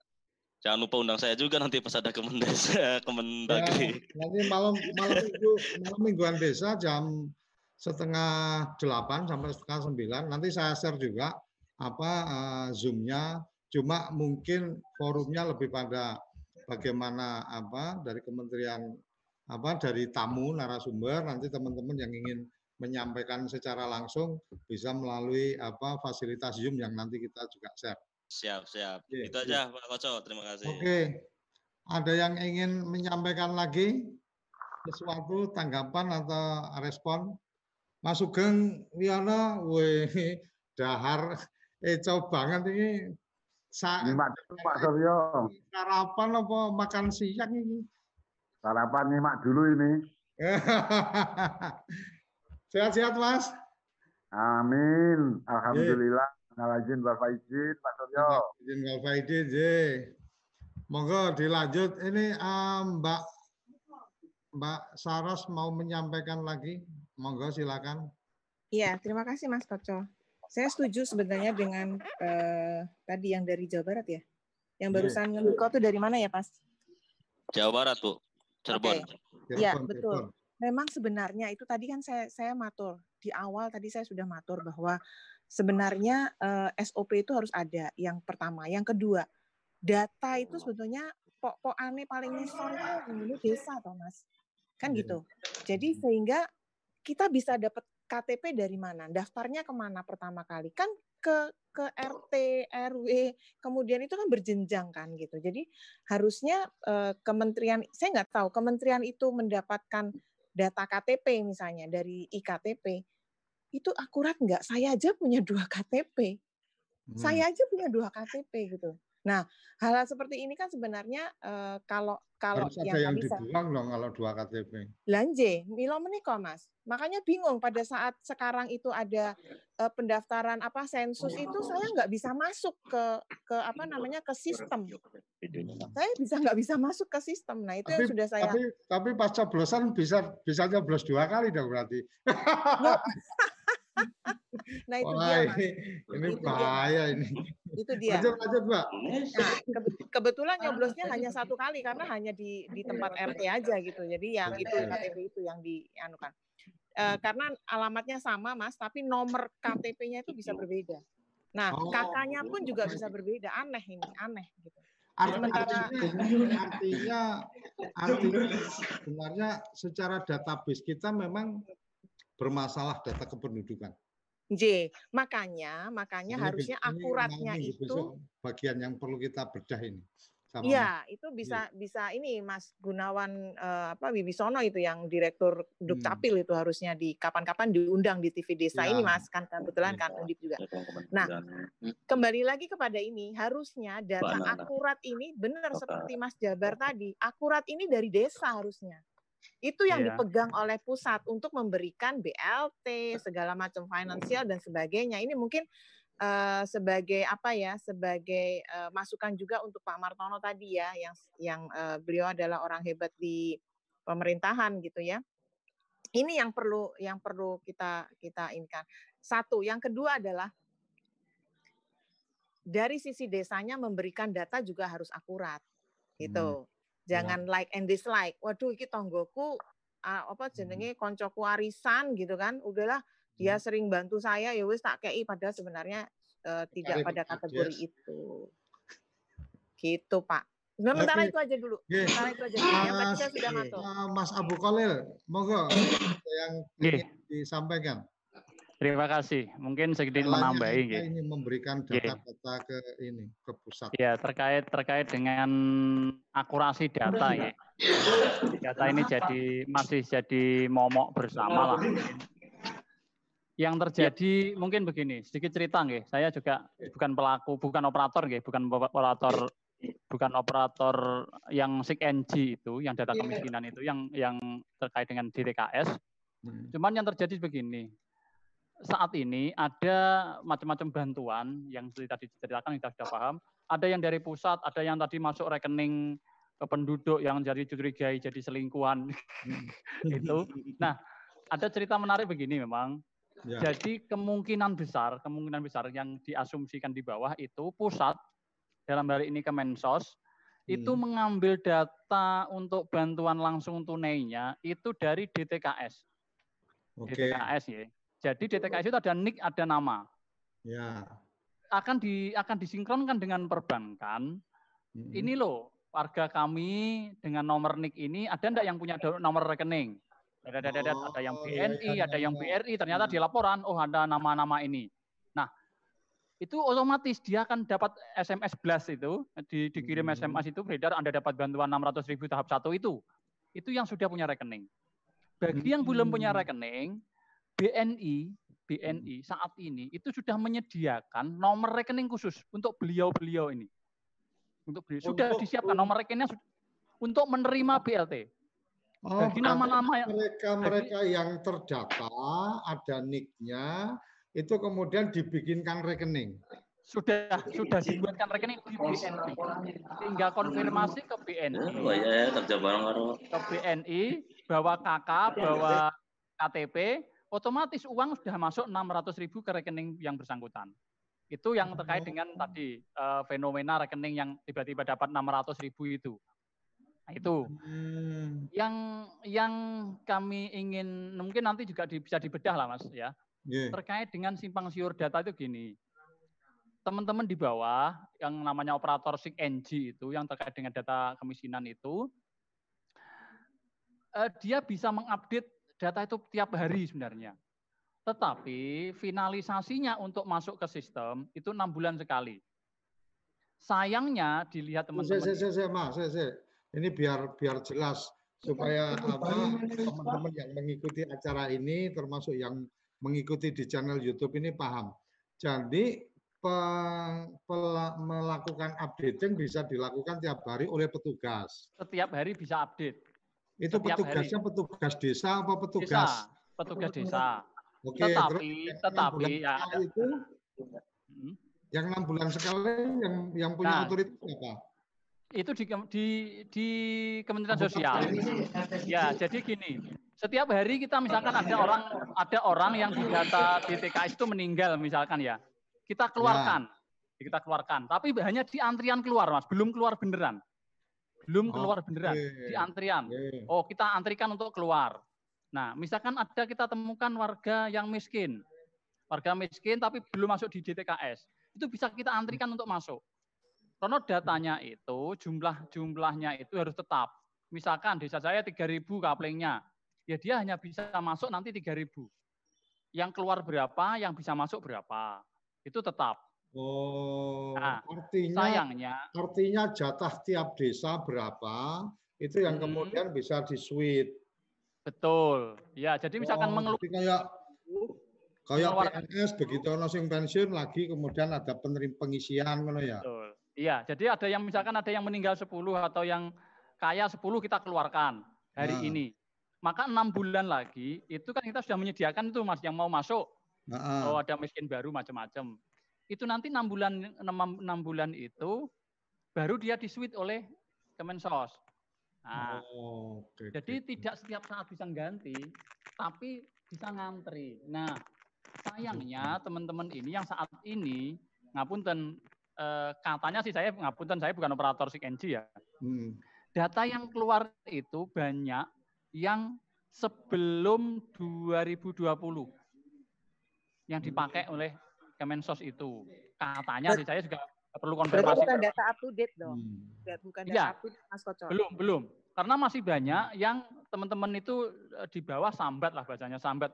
jangan lupa undang saya juga nanti pas ada Kemendes (laughs) Kemendagri. Ya, nanti malam malam minggu malam mingguan desa jam setengah delapan sampai setengah sembilan. Nanti saya share juga apa uh, zoomnya Cuma mungkin forumnya lebih pada bagaimana apa dari kementerian apa dari tamu narasumber nanti teman-teman yang ingin menyampaikan secara langsung bisa melalui apa fasilitas Zoom yang nanti kita juga share. Siap, siap. Oke, Itu aja Pak Koco, terima kasih. Oke. Ada yang ingin menyampaikan lagi sesuatu tanggapan atau respon? Mas Sugeng Wiono, weh, dahar eco banget ini Sa nyimak dulu Pak Suryo. Sarapan apa makan siang ini? Sarapan nyimak dulu ini. (laughs) Sehat-sehat Mas. Amin. Alhamdulillah. Ngalajin Bapak izin Pak Suryo. Izin Bapak izin, je. Monggo dilanjut. Ini um, Mbak Mbak Saros mau menyampaikan lagi. Monggo silakan. Iya, terima kasih Mas Koco. Saya setuju sebenarnya dengan uh, tadi yang dari Jawa Barat ya. Yang iya. barusan yeah. Niko tuh dari mana ya, Pas? Jawa Barat, tuh. Cirebon. Okay. Ya, betul. Memang sebenarnya itu tadi kan saya saya matur di awal tadi saya sudah matur bahwa sebenarnya uh, eh, SOP itu harus ada. Yang pertama, yang kedua, data itu sebetulnya pok aneh paling nisor itu desa, Thomas. Kan iya. gitu. Jadi sehingga kita bisa dapat KTP dari mana? Daftarnya ke mana pertama kali? Kan ke ke RT, RW, kemudian itu kan berjenjang kan gitu. Jadi harusnya eh, kementerian, saya nggak tahu kementerian itu mendapatkan data KTP misalnya dari iktp itu akurat nggak? Saya aja punya dua KTP, hmm. saya aja punya dua KTP gitu. Nah, hal-hal seperti ini kan sebenarnya uh, kalau kalau Harus yang ada yang bisa dibuang dong kalau dua KTP. Lanje, milo meniko mas. Makanya bingung pada saat sekarang itu ada uh, pendaftaran apa sensus itu saya nggak bisa masuk ke ke apa namanya ke sistem. Saya bisa nggak bisa masuk ke sistem. Nah itu tapi, yang sudah saya. Tapi tapi pas coblosan bisa bisa coblos dua kali dong berarti. (laughs) nah itu Wah, dia, Mas. ini, ini Itu dia, bahaya ini. Itu (laughs) dia. Lanjut, lanjut, Mbak. Nah, kebe- kebetulan nyoblosnya hanya satu kali karena hanya di di tempat RT aja gitu. Jadi yang itu Oke. KTP itu yang dianukan. Eh, karena alamatnya sama, Mas, tapi nomor KTP-nya itu bisa berbeda. Nah, Oh. kakaknya pun juga bisa berbeda. Aneh ini, aneh gitu. Sementara Artinya, (laughs) artinya, artinya sebenarnya secara database kita memang bermasalah data kependudukan. J, makanya makanya Ini harusnya ini akuratnya nanti itu besok bagian yang perlu kita bedah ini. Sama Iya, itu bisa bisa ini Mas Gunawan eh, apa Wibisono itu yang direktur Dukcapil itu harusnya di kapan-kapan diundang di TV Desa Hmm. Iya. ini Mas kan kebetulan kan Iya. Undip juga. Ya. Nah, kembali lagi kepada ini harusnya data Nana. akurat ini benar seperti Mas Jabar tadi akurat ini dari desa harusnya itu yang Iya. dipegang oleh pusat untuk memberikan BLT segala macam finansial dan sebagainya. Ini mungkin eh, sebagai apa ya sebagai eh, masukan juga untuk Pak Martono tadi ya yang yang eh, beliau adalah orang hebat di pemerintahan gitu ya. Ini yang perlu yang perlu kita kita inkan satu yang kedua adalah dari sisi desanya memberikan data juga harus akurat gitu. Jangan like and dislike. Waduh iki tonggoku apa jenenge koncoku arisan gitu kan. Udahlah dia sering bantu saya ya wis tak kei padahal sebenarnya eh, tidak Cari pada pekerja. kategori itu. Gitu, Pak. Sementara Oke. itu aja dulu. Oke. Sementara itu aja dulu. Yang sudah matur. eh, Mas Abu Khalil, monggo yang ingin disampaikan. Terima kasih. Mungkin sedikit menambahi. kita nggih. ini memberikan data-data ke ini ke pusat. Ya, terkait terkait dengan akurasi data ya. Data ini jadi masih jadi momok bersama lah. Yang terjadi mungkin begini, sedikit cerita nggih. Saya juga bukan pelaku, bukan operator nggih, bukan operator bukan operator yang SIG NG itu, yang data kemiskinan itu yang yang terkait dengan DTKS. Hmm. Cuman yang terjadi begini, saat ini ada macam-macam bantuan yang tadi diceritakan kita sudah paham. Ada yang dari pusat, ada yang tadi masuk rekening ke penduduk yang jadi curigai jadi selingkuhan (laughs) itu. Nah, ada cerita menarik begini memang. Ya. Jadi kemungkinan besar, kemungkinan besar yang diasumsikan di bawah itu pusat dalam hal ini Kemensos itu Hmm. mengambil data untuk bantuan langsung tunainya itu dari DTKS. Oke. DTKS ya. Jadi DTKS itu ada nik, ada nama. Ya. Akan di akan disinkronkan dengan perbankan. Hmm. Ini loh warga kami dengan nomor nik ini ada enggak yang punya nomor rekening? Ada ada ada, ada yang Oh, iya, BNI, iya, ada yang iya. BRI. Ternyata di laporan oh ada nama-nama ini. Nah, itu otomatis dia akan dapat SMS blast itu di, dikirim Hmm. SMS itu beredar Anda dapat bantuan 600 ribu tahap satu itu. Itu yang sudah punya rekening. Bagi yang belum punya Hmm. rekening, BNI BNI saat ini itu sudah menyediakan nomor rekening khusus untuk beliau-beliau ini. Untuk beliau sudah Untuk- disiapkan nomor rekeningnya untuk menerima BLT. Oh, Bagi nama-nama yang mereka-mereka yang terdata ada nicknya itu kemudian dibikinkan rekening. sudah sudah dibuatkan rekening di BNI. Tinggal konfirmasi ke BNI. Oh ya, kerja bareng ke BNI, bawa KK, bawa KTP, otomatis uang sudah masuk 600 ribu ke rekening yang bersangkutan. Itu yang terkait dengan tadi eh, fenomena rekening yang tiba-tiba dapat 600 ribu itu. Nah, itu Hmm. yang yang kami ingin mungkin nanti juga di- bisa dibedah lah mas ya Nggih. terkait dengan simpang siur data itu gini teman-teman di bawah yang namanya operator SIG NG itu yang terkait dengan data kemiskinan itu eh, dia bisa mengupdate data itu tiap hari sebenarnya tetapi finalisasinya untuk masuk ke sistem itu enam bulan sekali sayangnya dilihat teman-teman saya, saya, saya, Mas, saya, saya. Ini biar biar jelas supaya apa teman-teman yang mengikuti acara ini termasuk yang mengikuti di channel YouTube ini paham. Jadi pe- pela- melakukan updating bisa dilakukan tiap hari oleh petugas. setiap hari bisa update Itu Setiap petugasnya petugas desa apa desa petugas? petugas desa Oke, tetapi terus tetapi ya sekali itu Hmm. yang enam bulan sekali yang yang punya Nah. otoritas apa? itu di di di Kementerian Sosial. Ya, jadi gini, setiap hari kita misalkan ada orang ada orang yang di data di TKS itu meninggal misalkan ya, kita keluarkan, ya. kita keluarkan. Tapi hanya di antrian keluar mas, belum keluar beneran, belum keluar beneran di antrian. Oh kita antrikan untuk keluar. Nah misalkan ada kita temukan warga yang miskin, warga miskin tapi belum masuk di DTKS, itu bisa kita antrikan untuk masuk. Karena datanya itu jumlah jumlahnya itu harus tetap. Misalkan desa saya 3.000 kaplingnya, ya dia hanya bisa masuk nanti 3.000. Yang keluar berapa, yang bisa masuk berapa. Itu tetap. Oh, nah, artinya sayangnya artinya jatah tiap desa berapa itu yang hmm, kemudian bisa disuit. Betul. Ya, jadi misalkan oh, mengeluh kayak kayak PNS begitu ono sing pensiun lagi kemudian ada penerima pengisian ngono ya. Betul. Iya, jadi ada yang misalkan ada yang meninggal 10 atau yang kaya 10 kita keluarkan hari nah. ini. Maka enam bulan lagi itu kan kita sudah menyediakan itu mas yang mau masuk. Nah. Oh ada miskin baru macam-macam. Itu nanti enam bulan enam bulan itu baru dia disuit oleh Kemensos. Nah, oh, okay, jadi okay. tidak setiap saat bisa ganti, tapi bisa ngantri. Nah, sayangnya teman-teman ini yang saat ini ngapunten eh, katanya sih saya ngapunten saya bukan operator SIG ya. Hmm. Data yang keluar itu banyak yang sebelum 2020 yang dipakai hmm. oleh Kemensos itu. Katanya sih saya juga perlu konfirmasi. bukan data up to date dong. Hmm. Bukan data ya, up to date Mas Kocok. Belum, belum. Karena masih banyak yang teman-teman itu eh, di bawah sambat lah bacanya sambat.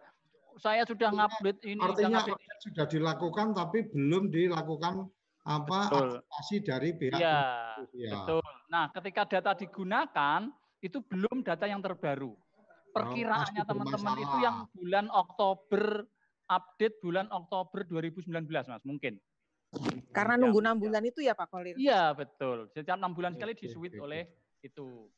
Saya sudah ngupdate ini. Artinya sudah dilakukan tapi belum dilakukan apa adaptasi dari pihak ya, ya. Betul. Nah, ketika data digunakan itu belum data yang terbaru. Oh, Perkiraannya teman-teman itu yang bulan Oktober update bulan Oktober 2019 Mas, mungkin. Karena nunggu enam bulan itu ya Pak Kolir. Iya, betul. Setiap enam bulan sekali disuit oleh itu.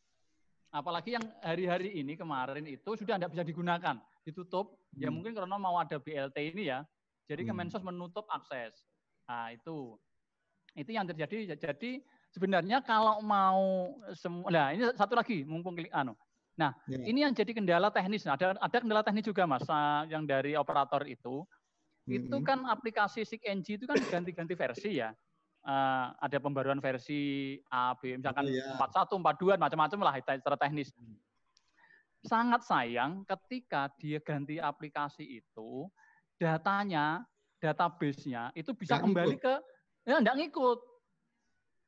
Apalagi yang hari-hari ini kemarin itu sudah tidak bisa digunakan, ditutup. Ya hmm. Ya mungkin karena mau ada BLT ini ya. Jadi hmm. Kemensos menutup akses. Nah, itu. Itu yang terjadi. Jadi sebenarnya kalau mau semua, nah ini satu lagi mumpung klik anu. Nah, yeah. ini yang jadi kendala teknis. Nah, ada ada kendala teknis juga Mas yang dari operator itu. Mm-hmm. Itu kan aplikasi SIG-NG itu kan ganti-ganti versi ya. Uh, ada pembaruan versi A, B, misalkan yeah. 41, 42, macam-macam lah secara teknis. Mm. Sangat sayang ketika dia ganti aplikasi itu, datanya, database-nya itu bisa Gak kembali ikut. ke Ya, enggak ngikut.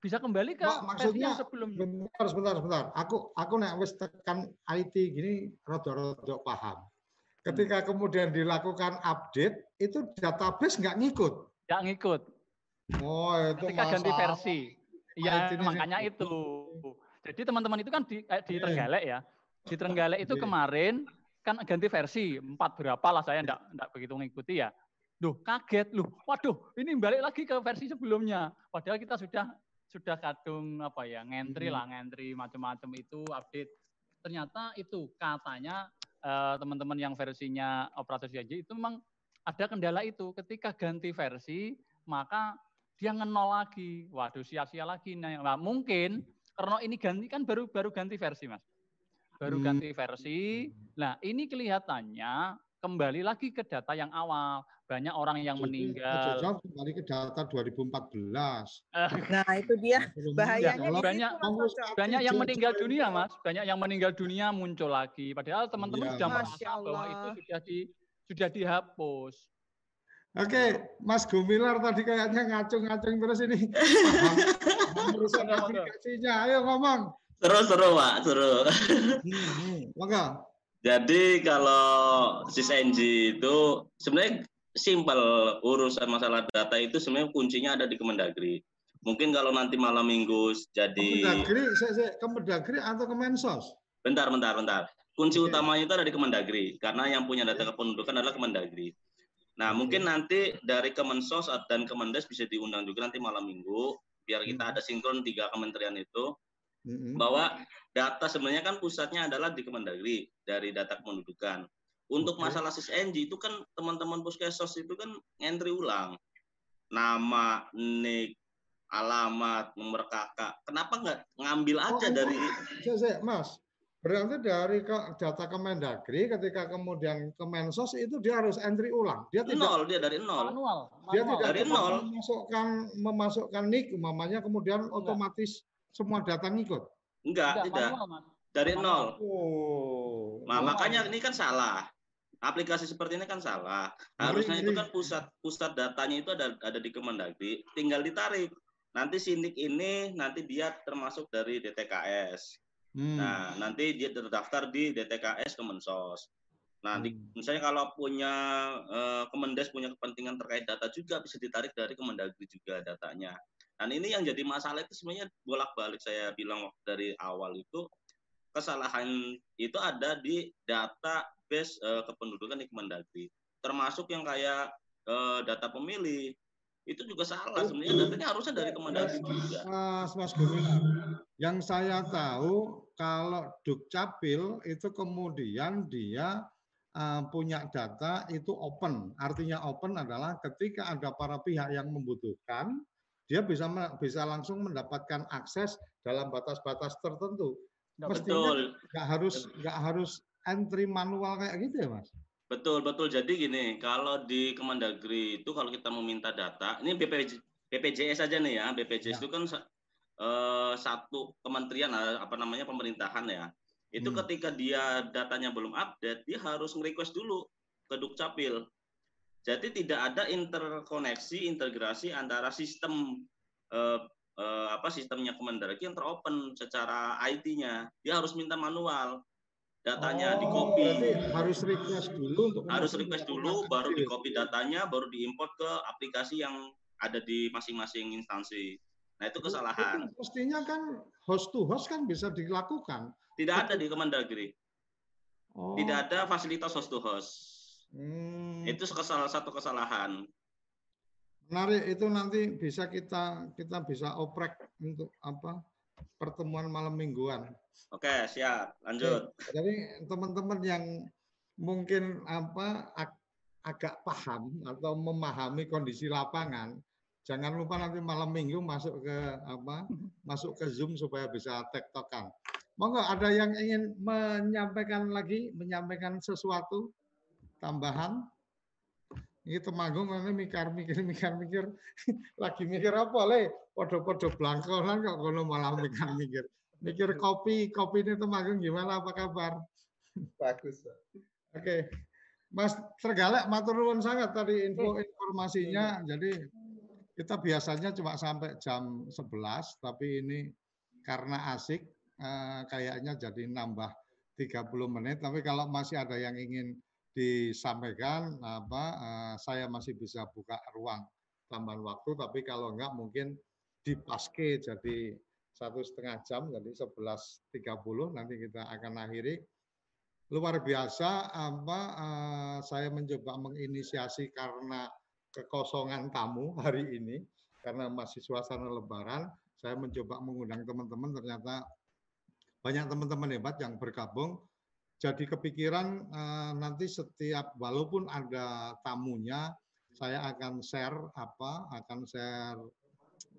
Bisa kembali ke Mak, maksudnya sebelum sebentar sebentar sebentar. Aku aku nek wis tekan IT gini rada-rada paham. Ketika hmm. kemudian dilakukan update, itu database nggak ngikut. Nggak ngikut. Oh, itu Ketika masalah. ganti versi. Iya, makanya itu. Jadi teman-teman itu kan di, eh, di Trenggalek ya. Di Trenggalek itu kemarin kan ganti versi empat berapa lah saya enggak, enggak begitu mengikuti ya. Duh, kaget loh. Waduh, ini balik lagi ke versi sebelumnya. Padahal kita sudah sudah kadung apa ya, ngentri lah, ngentri macam-macam itu update. Ternyata itu katanya eh, teman-teman yang versinya operator siaga itu memang ada kendala itu. Ketika ganti versi, maka dia ngenol lagi. Waduh, sia-sia lagi. Nah, mungkin karena ini ganti kan baru baru ganti versi, Mas. Baru hmm. ganti versi. Nah, ini kelihatannya kembali lagi ke data yang awal banyak orang yang Jadi, meninggal. Jauh kembali ke data 2014. Nah itu dia bahayanya. Ya, banyak banyak yang meninggal dunia mas, banyak yang meninggal dunia muncul lagi. Padahal teman-teman ya. sudah merasa bahwa itu sudah di sudah dihapus. Oke, Mas Gumilar tadi kayaknya ngacung-ngacung terus ini. (laughs) Urusan aplikasinya, ayo ngomong. Seru, seru, Pak, seru. Hmm, hmm. Jadi kalau SysNG itu sebenarnya simpel urusan masalah data itu sebenarnya kuncinya ada di Kemendagri. Mungkin kalau nanti malam minggu jadi Kemendagri, saya, saya Kemendagri atau Kemensos? Bentar, bentar, bentar. Kunci okay. utamanya itu ada di Kemendagri karena yang punya data kependudukan adalah Kemendagri. Nah, okay. mungkin nanti dari Kemensos dan Kemendes bisa diundang juga nanti malam minggu biar kita hmm. ada sinkron tiga kementerian itu hmm. bahwa data sebenarnya kan pusatnya adalah di Kemendagri dari data kependudukan. Untuk masalah SISNG itu kan teman-teman puskesos itu kan entry ulang. Nama, nik, alamat, nomor kakak. Kenapa nggak ngambil aja oh, dari saya, saya, Mas, berarti dari data Kemendagri ketika kemudian Kemensos itu dia harus entry ulang. Dia tidak nol, dia dari nol. Manual. Dia tidak dari nol. memasukkan memasukkan nick umpamanya kemudian Enggak. otomatis semua data ngikut. Enggak, tidak. Manual, dari nol. Oh. Nah, makanya ini kan salah aplikasi seperti ini kan salah. Harusnya itu kan pusat pusat datanya itu ada ada di Kemendagri, tinggal ditarik. Nanti sindik ini nanti dia termasuk dari DTKS. Hmm. Nah, nanti dia terdaftar di DTKS Kemensos. Nah, hmm. misalnya kalau punya eh, Kemendes punya kepentingan terkait data juga bisa ditarik dari Kemendagri juga datanya. Dan ini yang jadi masalah itu sebenarnya bolak-balik saya bilang dari awal itu kesalahan itu ada di data base uh, kependudukan di Kemendagri. Termasuk yang kayak uh, data pemilih itu juga salah sebenarnya datanya harusnya dari Kemendagri juga. Mas Mas yang saya tahu kalau Dukcapil itu kemudian dia uh, punya data itu open. Artinya open adalah ketika ada para pihak yang membutuhkan, dia bisa bisa langsung mendapatkan akses dalam batas-batas tertentu. Mestinya nggak harus nggak harus entry manual kayak gitu ya mas? Betul betul. Jadi gini, kalau di Kemendagri itu kalau kita meminta data, ini BPJ, BPJS saja nih ya. BPJS ya. itu kan uh, satu kementerian eh, apa namanya pemerintahan ya. Itu hmm. ketika dia datanya belum update, dia harus nge-request dulu ke Dukcapil. Jadi tidak ada interkoneksi, integrasi antara sistem uh, uh, apa sistemnya Kemendagri yang teropen secara IT-nya. Dia harus minta manual datanya oh, di copy. harus request dulu untuk harus request dulu baru di copy datanya baru diimport ke aplikasi yang ada di masing-masing instansi. Nah, itu kesalahan. Mestinya kan host to host kan bisa dilakukan. Tidak ada di Kemendagri. Oh. Tidak ada fasilitas host to host. Hmm. Itu salah satu kesalahan. Menarik itu nanti bisa kita kita bisa oprek untuk apa pertemuan malam mingguan. Oke, siap. Lanjut. Oke, jadi teman-teman yang mungkin apa ag agak paham atau memahami kondisi lapangan, jangan lupa nanti malam minggu masuk ke apa? Masuk ke Zoom supaya bisa tektokan. Monggo ada yang ingin menyampaikan lagi, menyampaikan sesuatu tambahan? Ini temanggung ini mikir mikir mikir mikir (laughs) lagi mikir apa le? Podo-podo blangkonan kok kono malah mikir mikir. Mikir kopi, kopi ini Temanggung gimana? Apa kabar? Bagus. Oke. Okay. Mas Tergalek matur nuwun sangat tadi info informasinya. Jadi kita biasanya cuma sampai jam 11, tapi ini karena asik eh, kayaknya jadi nambah 30 menit. Tapi kalau masih ada yang ingin disampaikan, apa eh, saya masih bisa buka ruang tambahan waktu. Tapi kalau enggak mungkin dipaske jadi satu setengah jam, jadi 11.30 nanti kita akan akhiri. Luar biasa apa uh, saya mencoba menginisiasi karena kekosongan tamu (laughs) hari ini karena masih suasana lebaran, saya mencoba mengundang teman-teman ternyata banyak teman-teman hebat yang bergabung. Jadi kepikiran uh, nanti setiap walaupun ada tamunya, saya akan share apa, akan share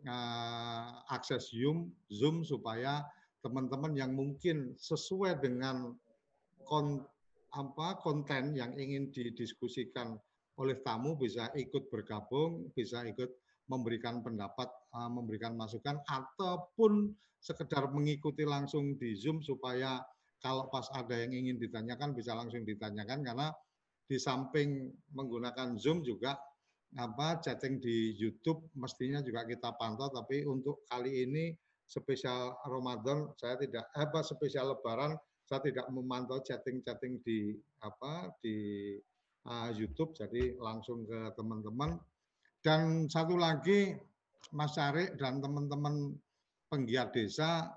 uh, akses Zoom, Zoom supaya teman-teman yang mungkin sesuai dengan kon, apa, konten yang ingin didiskusikan oleh tamu bisa ikut bergabung, bisa ikut memberikan pendapat, uh, memberikan masukan, ataupun sekedar mengikuti langsung di Zoom supaya kalau pas ada yang ingin ditanyakan bisa langsung ditanyakan karena di samping menggunakan Zoom juga apa chatting di YouTube mestinya juga kita pantau. Tapi untuk kali ini spesial Ramadan saya tidak apa spesial Lebaran saya tidak memantau chatting-chatting di apa di uh, YouTube. Jadi langsung ke teman-teman. Dan satu lagi Mas Syarif dan teman-teman penggiat desa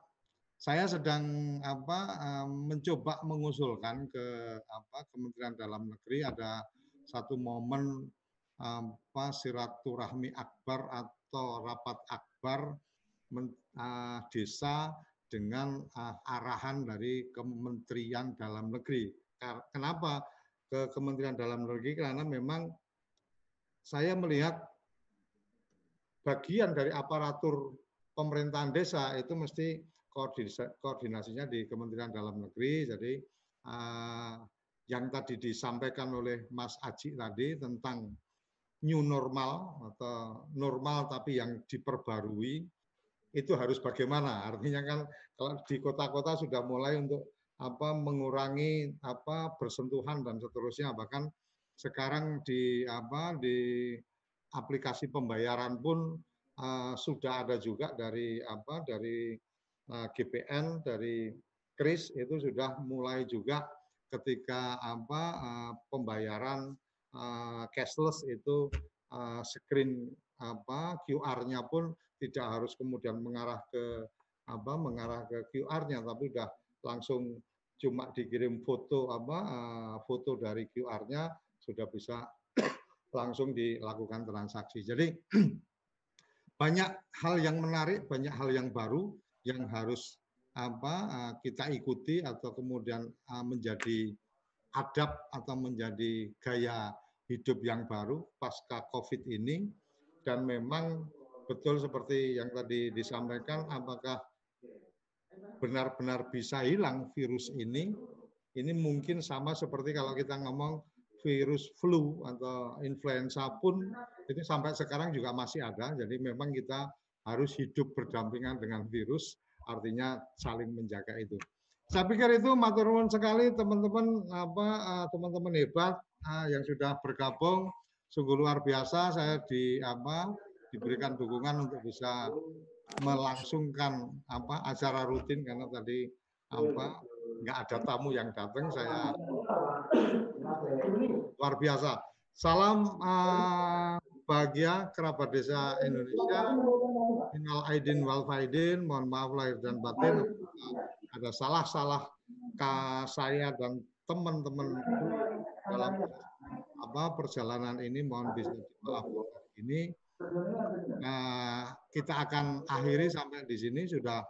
saya sedang apa mencoba mengusulkan ke apa Kementerian Dalam Negeri ada satu momen apa silaturahmi akbar atau rapat akbar men, uh, desa dengan uh, arahan dari Kementerian Dalam Negeri. Kenapa ke Kementerian Dalam Negeri? Karena memang saya melihat bagian dari aparatur pemerintahan desa itu mesti koordinasinya di Kementerian Dalam Negeri. Jadi uh, yang tadi disampaikan oleh Mas Aji tadi tentang new normal atau normal tapi yang diperbarui itu harus bagaimana? Artinya kan kalau di kota-kota sudah mulai untuk apa mengurangi apa bersentuhan dan seterusnya bahkan sekarang di apa di aplikasi pembayaran pun uh, sudah ada juga dari apa dari eh, GPN dari KRIS itu sudah mulai juga ketika apa uh, pembayaran uh, cashless itu screen apa QR-nya pun tidak harus kemudian mengarah ke apa mengarah ke QR-nya tapi sudah langsung cuma dikirim foto apa foto dari QR-nya sudah bisa (clears throat) langsung dilakukan transaksi. Jadi (clears throat) banyak hal yang menarik, banyak hal yang baru yang harus apa eh, kita ikuti atau kemudian eh, menjadi adab atau menjadi gaya hidup yang baru pasca COVID ini dan memang betul seperti yang tadi disampaikan apakah benar-benar bisa hilang virus ini ini mungkin sama seperti kalau kita ngomong virus flu atau influenza pun itu sampai sekarang juga masih ada. Jadi memang kita harus hidup berdampingan dengan virus, artinya saling menjaga itu. Saya pikir itu matur nuwun sekali teman-teman apa eh, teman-teman hebat eh, yang sudah bergabung sungguh luar biasa saya di apa diberikan dukungan untuk bisa melangsungkan apa acara rutin karena tadi apa nggak ada tamu yang datang saya luar biasa salam uh, bahagia kerabat desa Indonesia. Minal Aidin wal Faidin mohon maaf lahir dan batin. Ada salah-salah saya dan teman-teman dalam apa perjalanan ini mohon bisa dimaafkan ini. Nah, kita akan akhiri sampai di sini. Sudah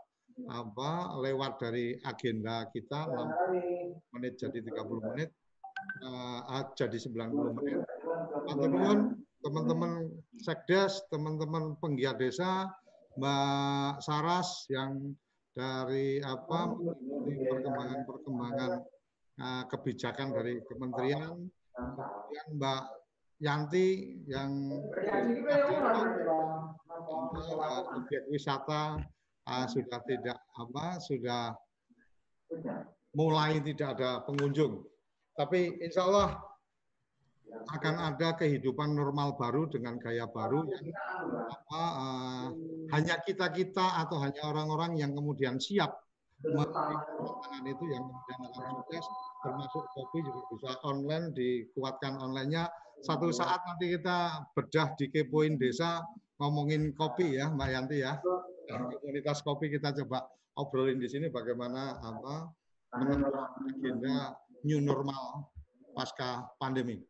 apa lewat dari agenda kita 6 menit jadi 30 menit. Uh, jadi 90 menit. Teman-teman teman-teman sekdes, teman-teman penggiat desa, Mbak Saras yang dari apa perkembangan-perkembangan uh, kebijakan dari kementerian, kemudian Mbak Yanti yang objek wisata uh, sudah tidak apa sudah. mulai tidak ada pengunjung, tapi insya Allah akan ada kehidupan normal baru dengan gaya baru yang apa, uh, hanya kita kita atau hanya orang-orang yang kemudian siap tantangan itu yang kemudian akan sukses termasuk kopi juga bisa online dikuatkan onlinenya satu saat nanti kita bedah di kepoin desa ngomongin kopi ya Mbak Yanti ya dan komunitas kopi kita coba obrolin di sini bagaimana apa menentukan agenda new normal pasca pandemi.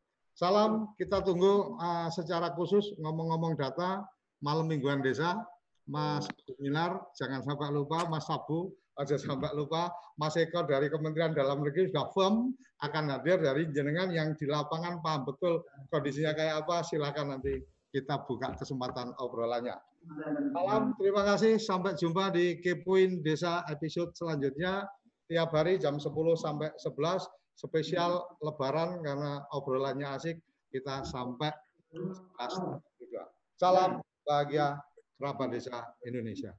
Salam, kita tunggu uh, secara khusus ngomong-ngomong data malam mingguan desa. Mas Minar, jangan sampai lupa, Mas Sabu, aja sampai lupa, Mas Eko dari Kementerian Dalam Negeri sudah firm akan hadir dari jenengan yang di lapangan paham betul kondisinya kayak apa, silakan nanti kita buka kesempatan obrolannya. Salam, terima kasih. Sampai jumpa di Kepoin Desa episode selanjutnya. Tiap hari jam 10 sampai 11 spesial Lebaran karena obrolannya asik kita sampai kelas juga. Salam bahagia kerabat desa Indonesia.